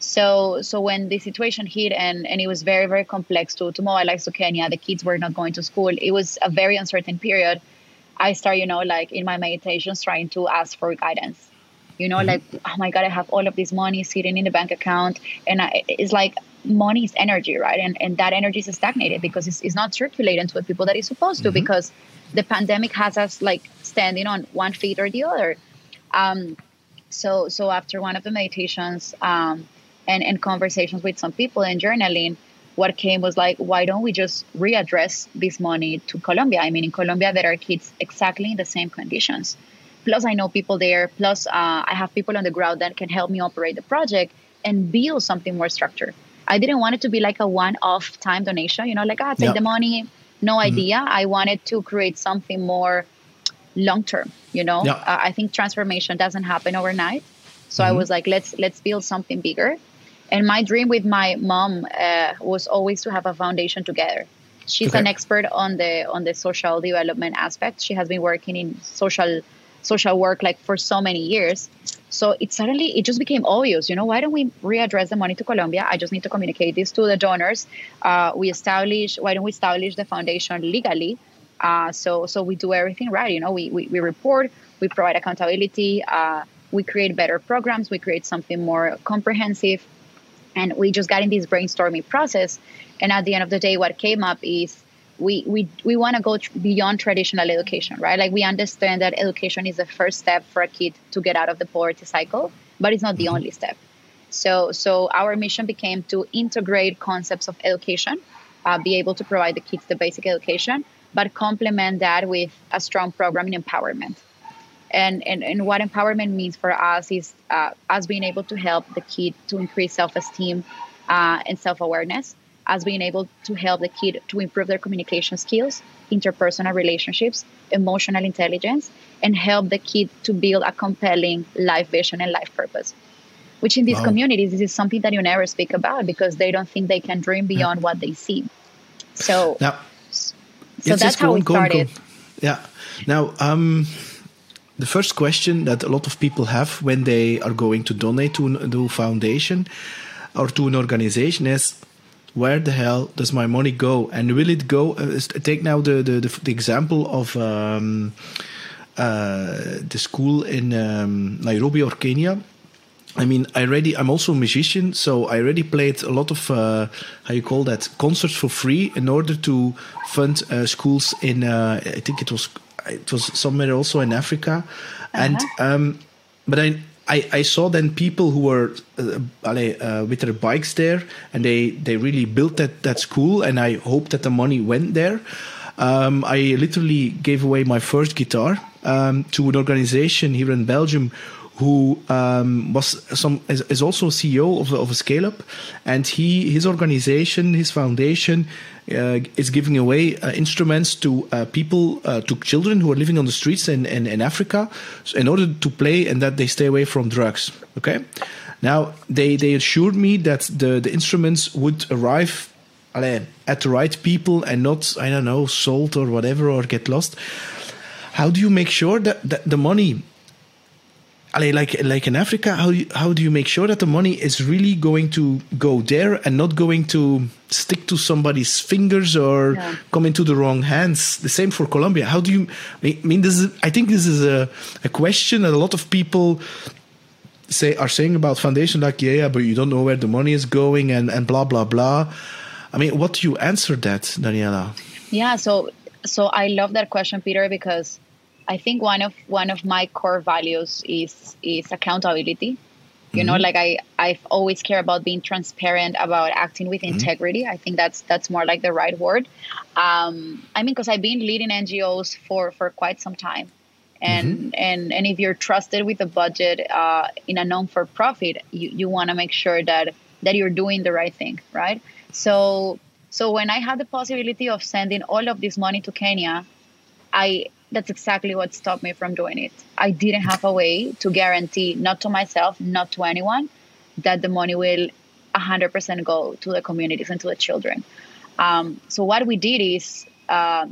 So, so when the situation hit and, and it was very, very complex to, to mobilize to Kenya, the kids were not going to school. It was a very uncertain period. I started, you know, like in my meditations, trying to ask for guidance you know mm-hmm. like oh my god i have all of this money sitting in the bank account and I, it's like money is energy right and, and that energy is stagnated because it's, it's not circulating to the people that it's supposed to mm-hmm. because the pandemic has us like standing on one feet or the other um, so so after one of the meditations um, and, and conversations with some people and journaling what came was like why don't we just readdress this money to colombia i mean in colombia there are kids exactly in the same conditions Plus, I know people there. Plus, uh, I have people on the ground that can help me operate the project and build something more structured. I didn't want it to be like a one-off time donation. You know, like ah, take the money. No mm-hmm. idea. I wanted to create something more long-term. You know, uh, I think transformation doesn't happen overnight. So mm-hmm. I was like, let's let's build something bigger. And my dream with my mom uh, was always to have a foundation together. She's okay. an expert on the on the social development aspect. She has been working in social social work like for so many years. So it suddenly it just became obvious. You know, why don't we readdress the money to Colombia? I just need to communicate this to the donors. Uh, we establish. Why don't we establish the foundation legally? Uh, so so we do everything right. You know, we we, we report, we provide accountability, uh, we create better programs, we create something more comprehensive, and we just got in this brainstorming process. And at the end of the day, what came up is we we, we want to go tr- beyond traditional education right like we understand that education is the first step for a kid to get out of the poverty cycle but it's not the mm-hmm. only step so so our mission became to integrate concepts of education uh, be able to provide the kids the basic education but complement that with a strong program in empowerment and, and, and what empowerment means for us is uh, us being able to help the kid to increase self-esteem uh, and self-awareness as being able to help the kid to improve their communication skills, interpersonal relationships, emotional intelligence, and help the kid to build a compelling life vision and life purpose. Which in these wow. communities, this is something that you never speak about because they don't think they can dream beyond yeah. what they see. So, now, so yes, that's how we started. Yeah. Now, um, the first question that a lot of people have when they are going to donate to a foundation or to an organization is where the hell does my money go and will it go uh, take now the, the, the, the example of um, uh, the school in um, nairobi or kenya I mean, I already. I'm also a musician, so I already played a lot of uh, how you call that concerts for free in order to fund uh, schools in. Uh, I think it was it was somewhere also in Africa, uh-huh. and um, but I, I, I saw then people who were uh, uh, with their bikes there, and they they really built that that school, and I hope that the money went there. Um, I literally gave away my first guitar um, to an organization here in Belgium who um, was some is, is, also CEO of, of a scale up, and he his organization, his foundation, uh, is giving away uh, instruments to uh, people, uh, to children who are living on the streets in, in, in Africa, in order to play and that they stay away from drugs. Okay, now they they assured me that the the instruments would arrive at the right people and not I don't know sold or whatever or get lost. How do you make sure that, that the money like like in Africa, how how do you make sure that the money is really going to go there and not going to stick to somebody's fingers or yeah. come into the wrong hands? The same for Colombia. How do you? I mean, this is. I think this is a a question that a lot of people say are saying about foundation. Like, yeah, yeah, but you don't know where the money is going and and blah blah blah. I mean, what do you answer that, Daniela? Yeah. So so I love that question, Peter, because I think one of one of my core values is is accountability. You mm-hmm. know, like I I've always care about being transparent, about acting with mm-hmm. integrity. I think that's that's more like the right word. Um, I mean, because I've been leading NGOs for for quite some time, and mm-hmm. and and if you're trusted with a budget uh, in a non for profit, you you want to make sure that that you're doing the right thing, right? So so when I had the possibility of sending all of this money to Kenya, I that's exactly what stopped me from doing it. I didn't have a way to guarantee, not to myself, not to anyone, that the money will 100% go to the communities and to the children. Um, so what we did is, uh,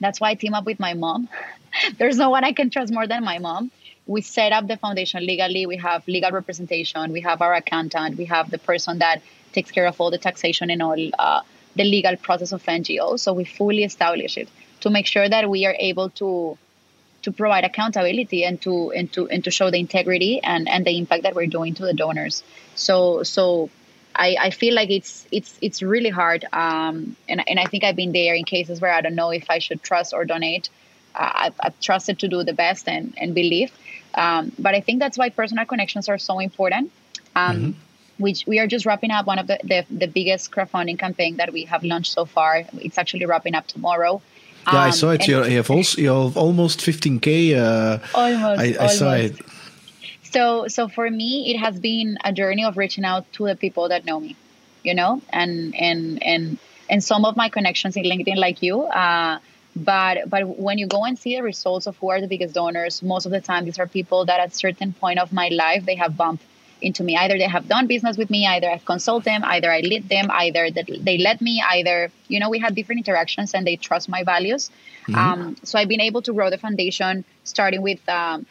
that's why I team up with my mom. [LAUGHS] There's no one I can trust more than my mom. We set up the foundation legally. We have legal representation. We have our accountant. We have the person that takes care of all the taxation and all uh, the legal process of NGOs. So we fully establish it to make sure that we are able to to provide accountability and to and to and to show the integrity and and the impact that we're doing to the donors. So so I, I feel like it's it's it's really hard um, and, and I think I've been there in cases where I don't know if I should trust or donate. Uh, I've, I've, trusted to do the best and, and believe. Um, but I think that's why personal connections are so important. Um, mm-hmm. which we are just wrapping up one of the, the, the biggest crowdfunding campaign that we have launched so far. It's actually wrapping up tomorrow yeah, um, I saw it. You have also you have almost 15k. Uh, almost. I, I almost. saw it. So, so for me, it has been a journey of reaching out to the people that know me, you know, and and and and some of my connections in LinkedIn, like you. Uh, but but when you go and see the results of who are the biggest donors, most of the time these are people that at certain point of my life they have bumped into me. Either they have done business with me, either I've consulted them, either I lead them, either that they let me, either, you know, we had different interactions and they trust my values. Mm-hmm. Um, so I've been able to grow the foundation starting with, um,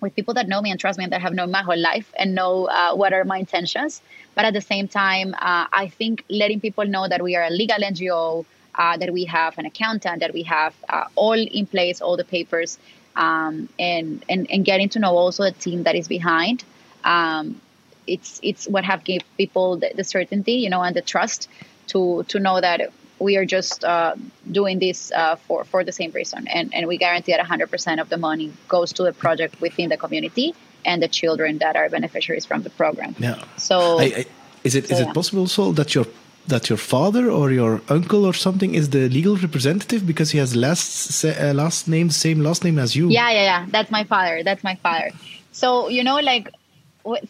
with people that know me and trust me and that have known my whole life and know uh, what are my intentions. But at the same time, uh, I think letting people know that we are a legal NGO, uh, that we have an accountant, that we have uh, all in place, all the papers, um, and, and and getting to know also the team that is behind um, it's it's what have gave people the, the, certainty, you know, and the trust to to know that we are just uh, doing this uh, for for the same reason, and and we guarantee that 100% of the money goes to the project within the community and the children that are beneficiaries from the program. Yeah. So, I, I, is it so, is it possible so that your that your father or your uncle or something is the legal representative because he has last uh, last name same last name as you? Yeah, yeah, yeah. That's my father. That's my father. So you know, like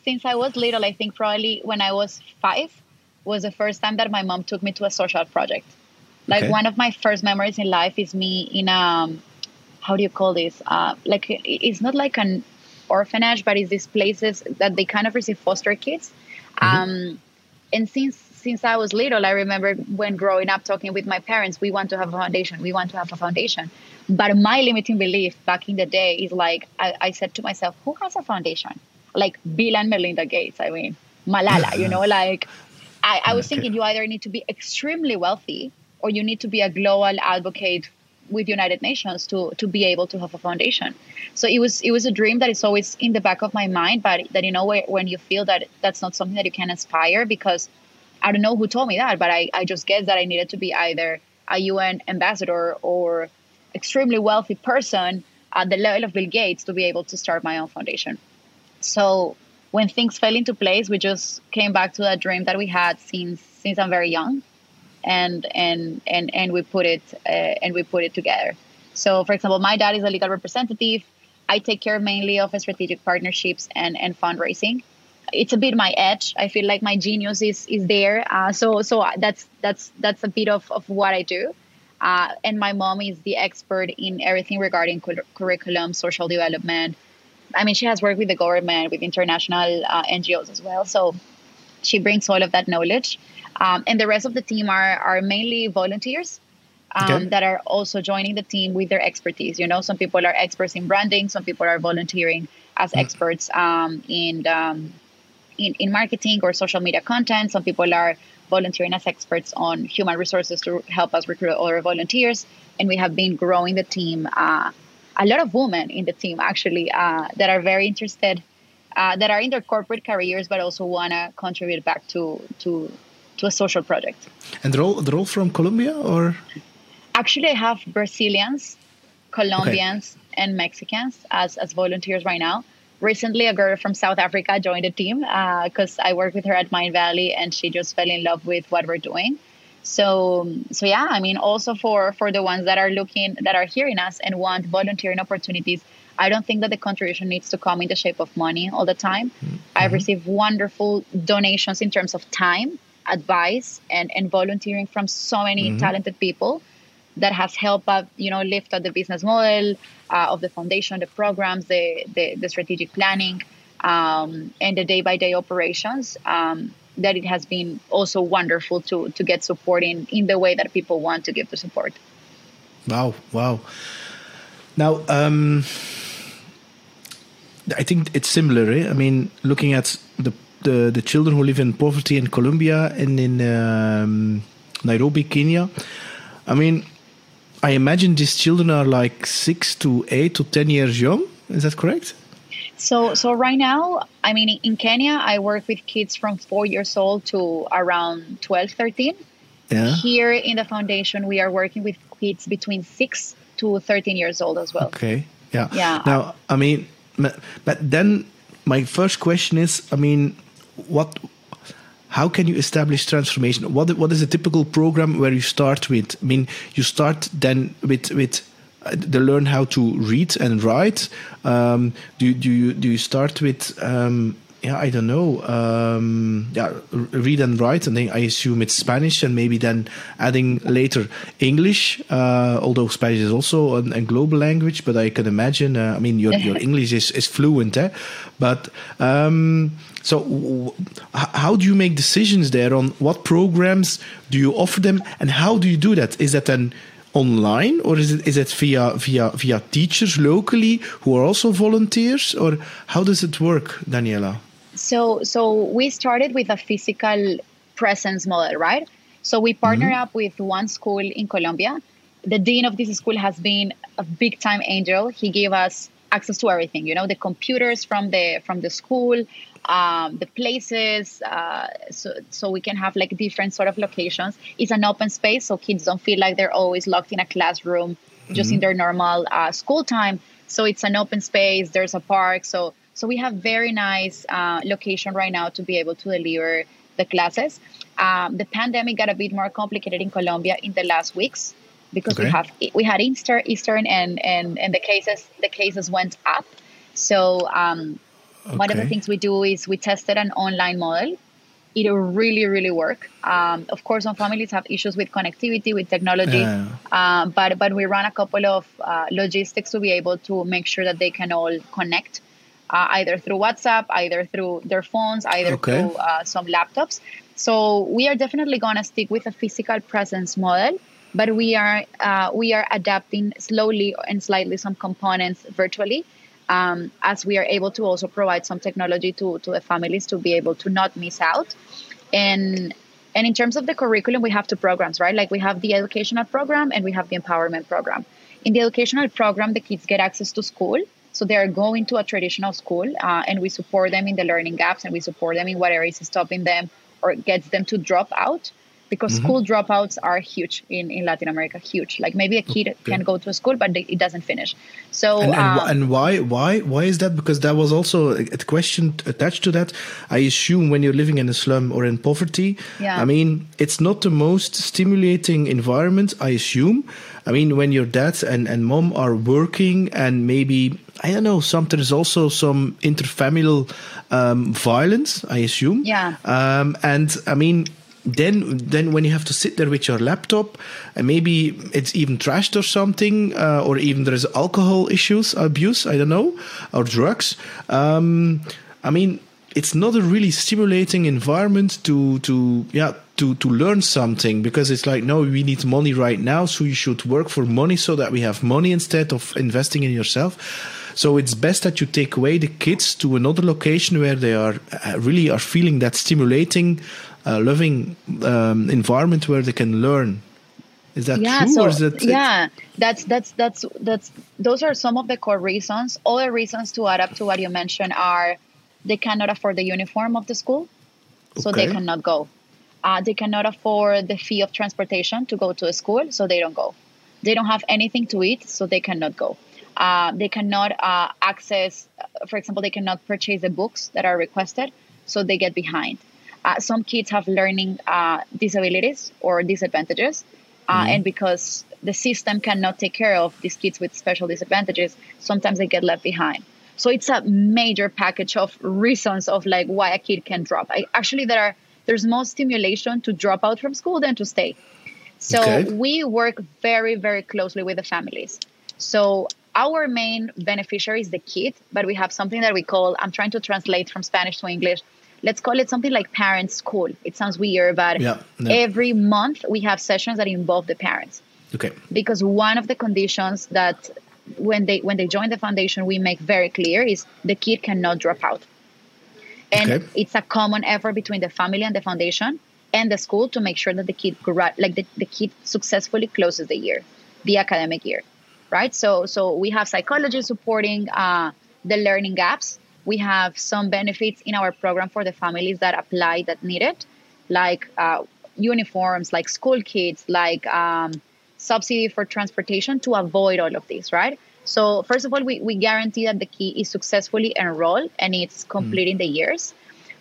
since I was little, I think probably when I was five, was the first time that my mom took me to a social project. Like Okay. one of my first memories in life is me in a how do you call this? Uh, like it's not like an orphanage, but it's these places that they kind of receive foster kids. Um, and since since I was little, I remember when growing up talking with my parents, we want to have a foundation. We want to have a foundation. But my limiting belief back in the day is like I, I said to myself, who has a foundation? Like Bill and Melinda Gates. I mean, Malala. You know, [LAUGHS] like I, I was Okay. thinking you either need to be extremely wealthy or you need to be a global advocate with United Nations to to be able to have a foundation. So it was it was a dream that is always in the back of my mind, but that you know when you feel that that's not something that you can aspire because I don't know who told me that, but I, I just guess that I needed to be either a UN ambassador or extremely wealthy person at the level of Bill Gates to be able to start my own foundation. So when things fell into place, we just came back to that dream that we had since since I'm very young, and and and and we put it uh, and we put it together. So, for example, my dad is a legal representative. I take care mainly of strategic partnerships and and fundraising. It's a bit my edge. I feel like my genius is is there. Uh, so so that's that's that's a bit of of what I do. Uh, and my mom is the expert in everything regarding cur- curriculum, social development. I mean, she has worked with the government, with international uh, NGOs as well. So she brings all of that knowledge. Um, and the rest of the team are, are mainly volunteers um, Okay. that are also joining the team with their expertise. You know, some people are experts in branding, some people are volunteering as experts um, in, um, in in marketing or social media content. Some people are volunteering as experts on human resources to help us recruit other volunteers. And we have been growing the team. Uh, a lot of women in the team actually uh, that are very interested, uh, that are in their corporate careers, but also want to contribute back to to to a social project. And they're all they're all from Colombia, or Actually, I have Brazilians, Colombians, and Mexicans as, as volunteers right now. Recently, a girl from South Africa joined the team because I work with her at Mindvalley, and she just fell in love with what we're doing. So, so yeah, I mean, also for for the ones that are looking, that are hearing us and want volunteering opportunities, I don't think that the contribution needs to come in the shape of money all the time. I've received wonderful donations in terms of time, advice, and and volunteering from so many talented people that has helped us, you know, lift up the business model uh, of the foundation, the programs, the the, the strategic planning, um, and the day by day operations. Um, that it has been also wonderful to to get support in in the way that people want to give the support. Wow, wow. Now, um, I think it's similar. Eh? I mean, looking at the, the the children who live in poverty in Colombia and in um, Nairobi, Kenya. I mean, I imagine these children are like six to eight to ten years young. Is that correct? So, so right now, I mean, in Kenya, I work with kids from four years old to around 12, 13. Yeah. Here in the foundation, we are working with kids between six to 13 years old as well. Okay. Yeah. Yeah. Now, I mean, but then my first question is, I mean, what? How can you establish transformation? What what is a typical program where you start with? I mean, you start then with with they learn how to read and write. Um, do do you do you start with? Um, yeah, I don't know. Um, yeah, read and write, and then I assume it's Spanish, and maybe then adding later English. Uh, although Spanish is also a, a global language, but I can imagine. Uh, I mean, your your [LAUGHS] English is, is fluent, eh? But um, so, how do you make decisions there on what programs do you offer them, and how do you do that? Is that then online or is it is it via via via teachers locally who are also volunteers or how does it work daniela So, so we started with a physical presence model, right? So we partner mm-hmm. up with one school in Colombia. The dean of this school has been a big time angel. He gave us access to everything, you know, the computers from the from the school, um, the places, uh, so so we can have like different sort of locations. It's an open space, so kids don't feel like they're always locked in a classroom, just in their normal uh, school time. So it's an open space. There's a park. So so we have very nice uh, location right now to be able to deliver the classes. Um, the pandemic got a bit more complicated in Colombia in the last weeks because we have we had Easter, Eastern, and and and the cases the cases went up. So um, one of the things we do is we tested an online model. It really really work. Um, of course some families have issues with connectivity with technology Yeah. um, but but we run a couple of uh, logistics to be able to make sure that they can all connect uh, either through whatsapp either through their phones either Okay. through uh, some laptops. So we are definitely going to stick with a physical presence model but we are uh, we are adapting slowly and slightly some components virtually um, as we are able to also provide some technology to, to the families to be able to not miss out. And and in terms of the curriculum we have two programs right? Like we have the educational program and we have the empowerment program. In the educational program the kids get access to school so they are going to a traditional school uh, and we support them in the learning gaps and we support them in whatever is stopping them or gets them to drop out because school dropouts are huge in, in latin america huge like maybe a kid can go to a school but they, it doesn't finish so And, and, um, and why why why is that? Because that was also a a question attached to that. I assume when you're living in a slum or in poverty, Yeah. I mean, it's not the most stimulating environment. I assume. I mean, when your dad and and mom are working, and maybe I don't know, some there's also some interfamilial um, violence. I assume. Yeah. Um, and I mean, then then when you have to sit there with your laptop and maybe it's even trashed or something uh, or even there's alcohol issues abuse i don't know or drugs. Um, i mean it's not a really stimulating environment to to yeah to to learn something because it's like no we need money right now so you should work for money so that we have money instead of investing in yourself. So it's best that you take away the kids to another location where they are uh, really are feeling that stimulating uh, loving um, environment where they can learn. Is that yeah true so or is that yeah that's that's that's that's those are some of the core reasons. Other reasons to add up to what you mentioned are they cannot afford the uniform of the school so they cannot go. Uh, they cannot afford the fee of transportation to go to a school so they don't go. They don't have anything to eat so they cannot go. Uh, they cannot uh, access uh, for example they cannot purchase the books that are requested so they get behind uh, some kids have learning uh, disabilities or disadvantages uh, and because the system cannot take care of these kids with special disadvantages sometimes they get left behind. So it's a major package of reasons of like why a kid can drop. I, actually there are there's more stimulation to drop out from school than to stay. So Okay. we work very very closely with the families. So our main beneficiary is the kid but we have something that we call i'm trying to translate from spanish to english let's call it something like parent school. It sounds weird but Yeah, no. every month we have sessions that involve the parents. Okay. Because one of the conditions that when they when they join the foundation we make very clear is the kid cannot drop out. And Okay. it's a common effort between the family and the foundation and the school to make sure that the kid like the, the kid successfully closes the year the academic year right? So so we have psychology supporting uh, the learning gaps we have some benefits in our program for the families that apply that need it like uh, uniforms like school kits like um, subsidy for transportation to avoid all of this right? So first of all we, we guarantee that the key is successfully enrolled and it's completing the years.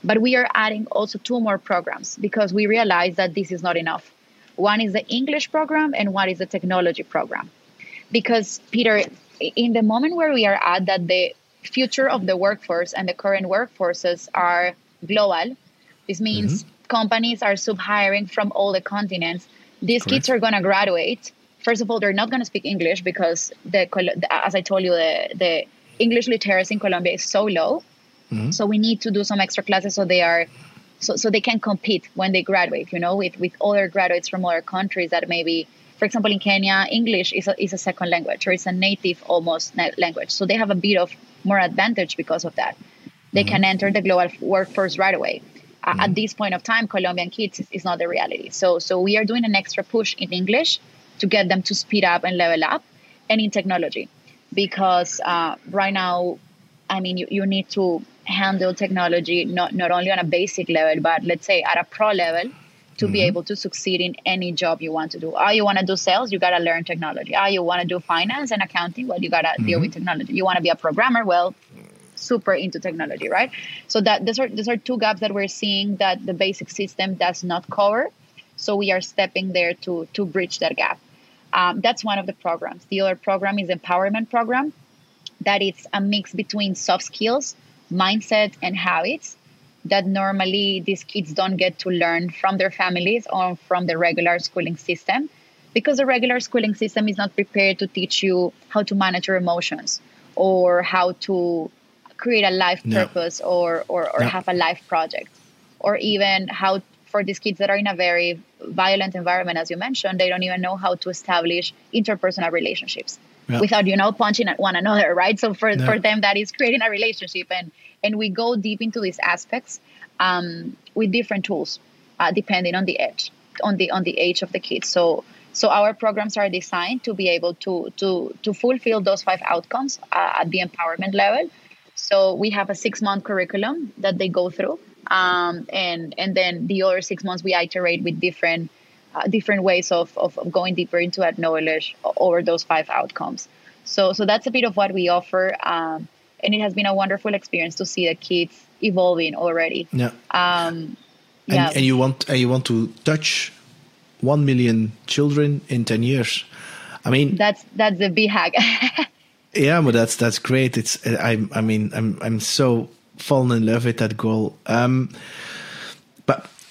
But we are adding also two more programs because we realize that this is not enough. One is the english program and one is the technology program. Because peter in the moment where we are at that the future of the workforce and the current workforces are global. This means mm-hmm. companies are sub-hiring from all the continents. These kids are going to graduate. First of all they're not going to speak english because the as i told you the, the english literacy in colombia is so low. Mm-hmm. So we need to do some extra classes so they are so, so they can compete when they graduate you know with with other graduates from other countries that maybe for example in kenya english is a, is a second language or it's a native almost language. So they have a bit of more advantage because of that. They can enter the global workforce right away. Uh, at this point of time colombian kids is, is not the reality. So so we are doing an extra push in english to get them to speed up and level up and in technology. Because uh, right now I mean, you, you need to handle technology not, not only on a basic level, but let's say at a pro level to be able to succeed in any job you want to do. Ah, you want to do sales, you got to learn technology. Ah, you want to do finance and accounting, well, you got to deal with technology. You want to be a programmer, well, super into technology, right? So that these are these are two gaps that we're seeing that the basic system does not cover. So we are stepping there to to bridge that gap. Um, that's one of the programs. The other program is empowerment program that it's a mix between soft skills, mindset, and habits that normally these kids don't get to learn from their families or from the regular schooling system because the regular schooling system is not prepared to teach you how to manage your emotions or how to create a life No. purpose or or, or No. have a life project or even how for these kids that are in a very violent environment as you mentioned they don't even know how to establish interpersonal relationships Yeah. without you know punching at one another right so for, Yeah. for them that is creating a relationship and and we go deep into these aspects um, with different tools uh, depending on the age on the on the age of the kids so so our programs are designed to be able to to to fulfill those five outcomes uh, at the empowerment level so we have a six month curriculum that they go through um, and and then the other six months we iterate with different uh, different ways of, of, of going deeper into that knowledge over those five outcomes so so that's a bit of what we offer um, and it has been a wonderful experience to see the kids evolving already Yeah. um, And, yeah and you want and you want to touch one million children in ten years. I mean, that's that's the big hack [LAUGHS] yeah, but that's that's great. It's I I mean I'm I'm so fallen in love with that goal. Um,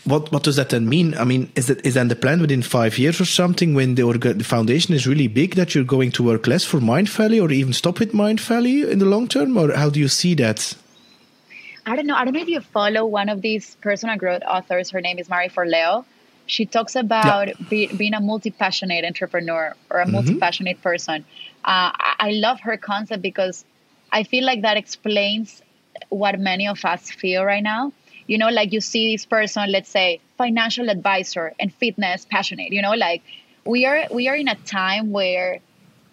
what what does that then mean? I mean, is that is then the plan within five years or something when the orga- the foundation is really big that you're going to work less for Mindvalley or even stop with Mindvalley in the long term, or how do you see that? I don't know. I don't know if you follow one of these personal growth authors. Her name is Marie Forleo. She talks about be, being a multi passionate entrepreneur or a multi passionate person. Uh, I love her concept because I feel like that explains what many of us feel right now. You know, like you see this person, let's say financial advisor and fitness passionate. You know, like we are we are in a time where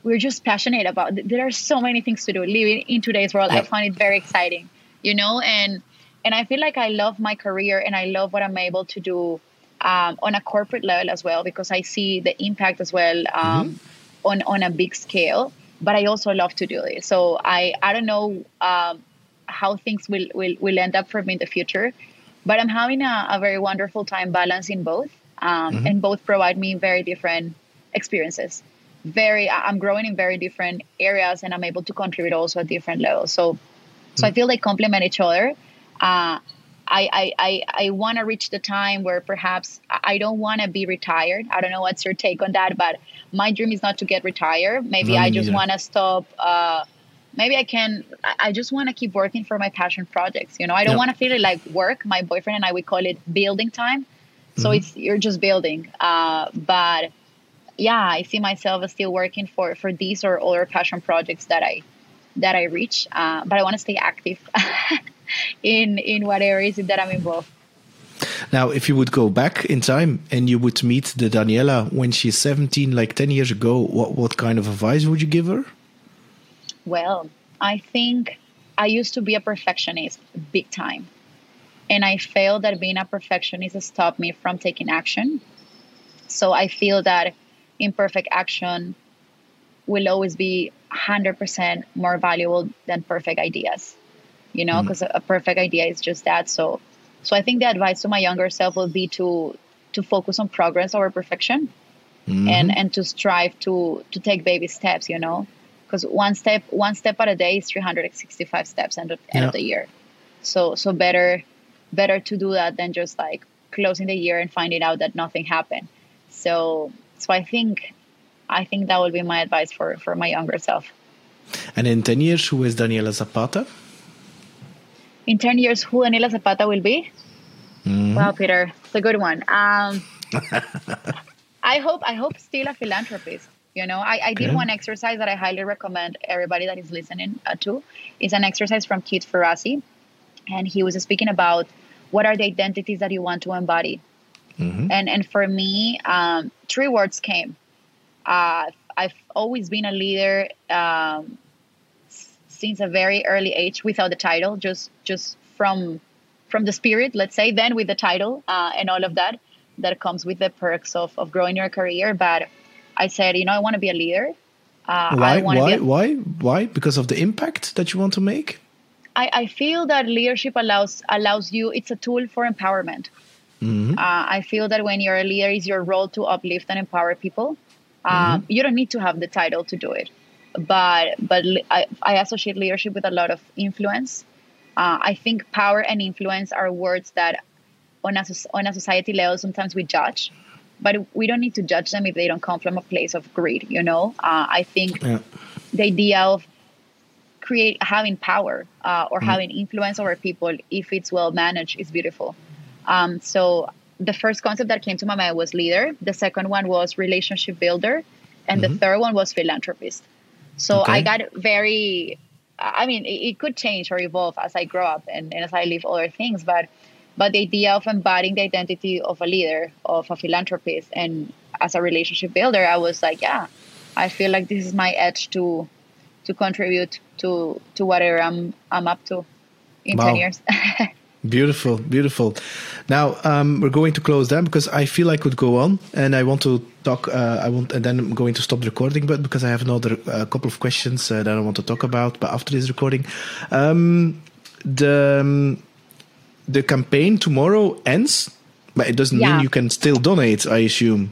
we're just passionate about. There are so many things to do. Living in today's world, I find it very exciting. You know, and and I feel like I love my career and I love what I'm able to do um, on a corporate level as well because I see the impact as well um, on on a big scale. But I also love to do this. So I I don't know um, how things will, will will end up for me in the future, but I'm having a, a very wonderful time balancing both, um, and both provide me very different experiences. Very, I'm growing in very different areas, and I'm able to contribute also at different levels. So so I feel they complement each other. Uh, I I, I, I want to reach the time where perhaps I I don't want to be retired. I don't know what's your take on that, but my dream is not to get retired. Maybe No, I just want to stop. Uh, maybe I can. I just want to keep working for my passion projects. You know, I don't Yeah. want to feel it like work. My boyfriend and I we call it building time. So it's you're just building. Uh, but yeah, I see myself as still working for for these or other passion projects that I that I reach. Uh, but I want to stay active [LAUGHS] in in whatever it is that I'm involved. Now, if you would go back in time and you would meet the Daniela when she's 17, like 10 years ago, what, what kind of advice would you give her? Well, I think I used to be a perfectionist big time. And I feel that being a perfectionist stopped me from taking action. So I feel that imperfect action will always be 100% more valuable than perfect ideas. You know, mm-hmm. because a, a perfect idea is just that. So so I think the advice to my younger self would be to to focus on progress over perfection mm-hmm. and and to strive to to take baby steps you know because one step one step at a day is 365 steps end of, end Yeah. of the year so so better better to do that than just like closing the year and finding out that nothing happened so so i think i think that would be my advice for for my younger self And in 10 years, who is Daniela Zapata? in 10 years who Daniela Zapata will be wow Peter it's a good one um [LAUGHS] I hope I hope still a philanthropist. You know, I, I did Okay. one exercise that I highly recommend everybody that is listening uh, to. It's an exercise from Keith Ferrazzi, and he was speaking about what are the identities that you want to embody. And and for me, um, three words came. Uh, I've always been a leader um, since a very early age without the title, just just from from the spirit, let's say. Then with the title uh, and all of that that comes with the perks of, of growing your career. But I said, you know, I want to be a leader. Uh, Why? Why? A, Why? Why? Because of the impact that you want to make? I, I feel that leadership allows allows you. It's a tool for empowerment. Uh, I feel that when you're a leader, it's your role to uplift and empower people. Um, You don't need to have the title to do it, but but I, I associate leadership with a lot of influence Uh, I think power and influence are words that, on a on a society level, sometimes we judge, but we don't need to judge them if they don't come from a place of greed. You know, uh, I think yeah. the idea of create having power uh, or mm. having influence over people, if it's well managed, is beautiful. Um, so the first concept that came to my mind was leader. The second one was relationship builder, and mm-hmm. the third one was philanthropist. So okay. I got very I mean, it, it, could change or evolve as I grow up and, and as I live other things, but but the idea of embodying the identity of a leader, of a philanthropist, and as a relationship builder, I was like, yeah, I feel like this is my edge to to contribute to to whatever I'm I'm up to in wow. ten years. [LAUGHS] Beautiful, beautiful. Now um, we're going to close down because I feel I could go on, and I want to talk. Uh, I want, and then I'm going to stop the recording, but because I have another uh, couple of questions uh, that I want to talk about. But after this recording, um, the um, the campaign tomorrow ends, but it doesn't yeah. mean you can still donate. I assume.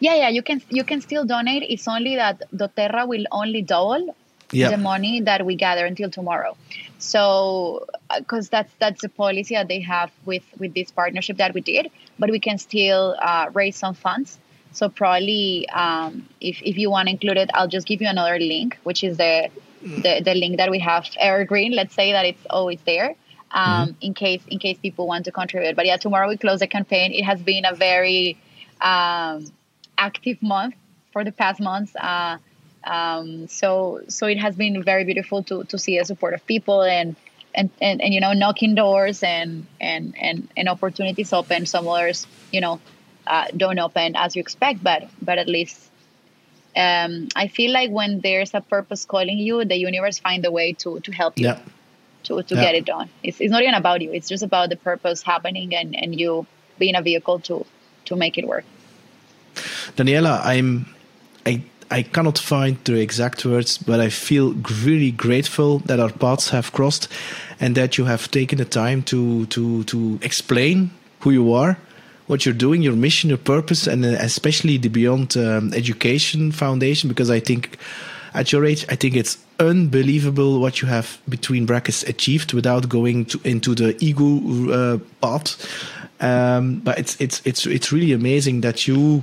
Yeah, yeah, you can you can still donate. It's only that doTERRA will only double the money that we gather until tomorrow. So, because uh, that's that's the policy that they have with with this partnership that we did, but we can still uh, raise some funds. So probably, um, if if you want to include it, I'll just give you another link, which is the the, the link that we have evergreen. Let's say that it's always there. Um, mm-hmm. in case in case people want to contribute. But yeah, tomorrow we close the campaign. It has been a very um, active month for the past months. Uh, um, so so it has been very beautiful to to see the support of people and and, and, and you know knocking doors and and and, and opportunities open some others you know uh, don't open as you expect but but at least um, I feel like when there's a purpose calling you the universe find a way to to help you yeah. To, to yeah. get it done it's, it's not even about you it's just about the purpose happening and and you being a vehicle to to make it work Daniela I'm I I cannot find the exact words, but I feel really grateful that our paths have crossed and that you have taken the time to to to explain who you are, what you're doing, your mission, your purpose, and especially the Beyond um, Education Foundation. Because I think at your age, I think it's unbelievable what you have between brackets achieved without going to, into the ego uh, path. Um, but it's it's it's it's really amazing that you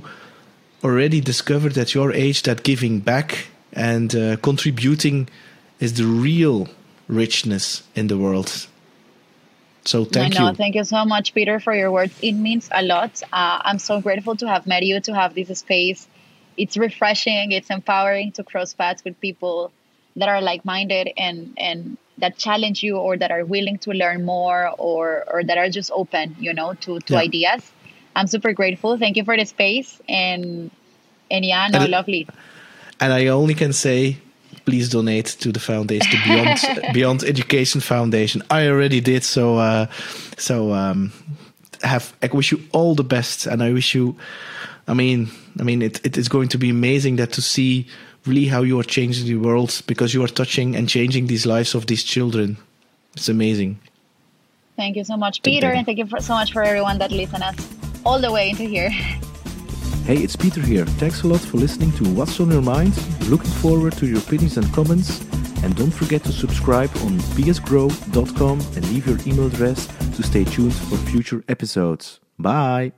already discovered at your age that giving back and uh, contributing is the real richness in the world. So thank I know. you. Thank you so much, Peter, for your words. It means a lot. Uh, I'm so grateful to have met you, to have this space. It's refreshing. It's empowering to cross paths with people that are like-minded and and that challenge you or that are willing to learn more or or that are just open, you know, to to yeah. ideas. I'm super grateful. Thank you for the space and and yeah, no, and, lovely. And I only can say, please donate to the foundation, the Beyond [LAUGHS] Beyond Education Foundation. I already did, so uh, so um, have I wish you all the best, and I wish you. I mean, I mean, it it is going to be amazing that to see really how you are changing the world because you are touching and changing these lives of these children. It's amazing. Thank you so much, Peter, and thank you for, so much for everyone that listens us all the way into here. [LAUGHS] Hey, it's Peter here. Thanks a lot for listening to What's on Your Mind. Looking forward to your opinions and comments. And don't forget to subscribe on bsgrow.com and leave your email address to stay tuned for future episodes. Bye!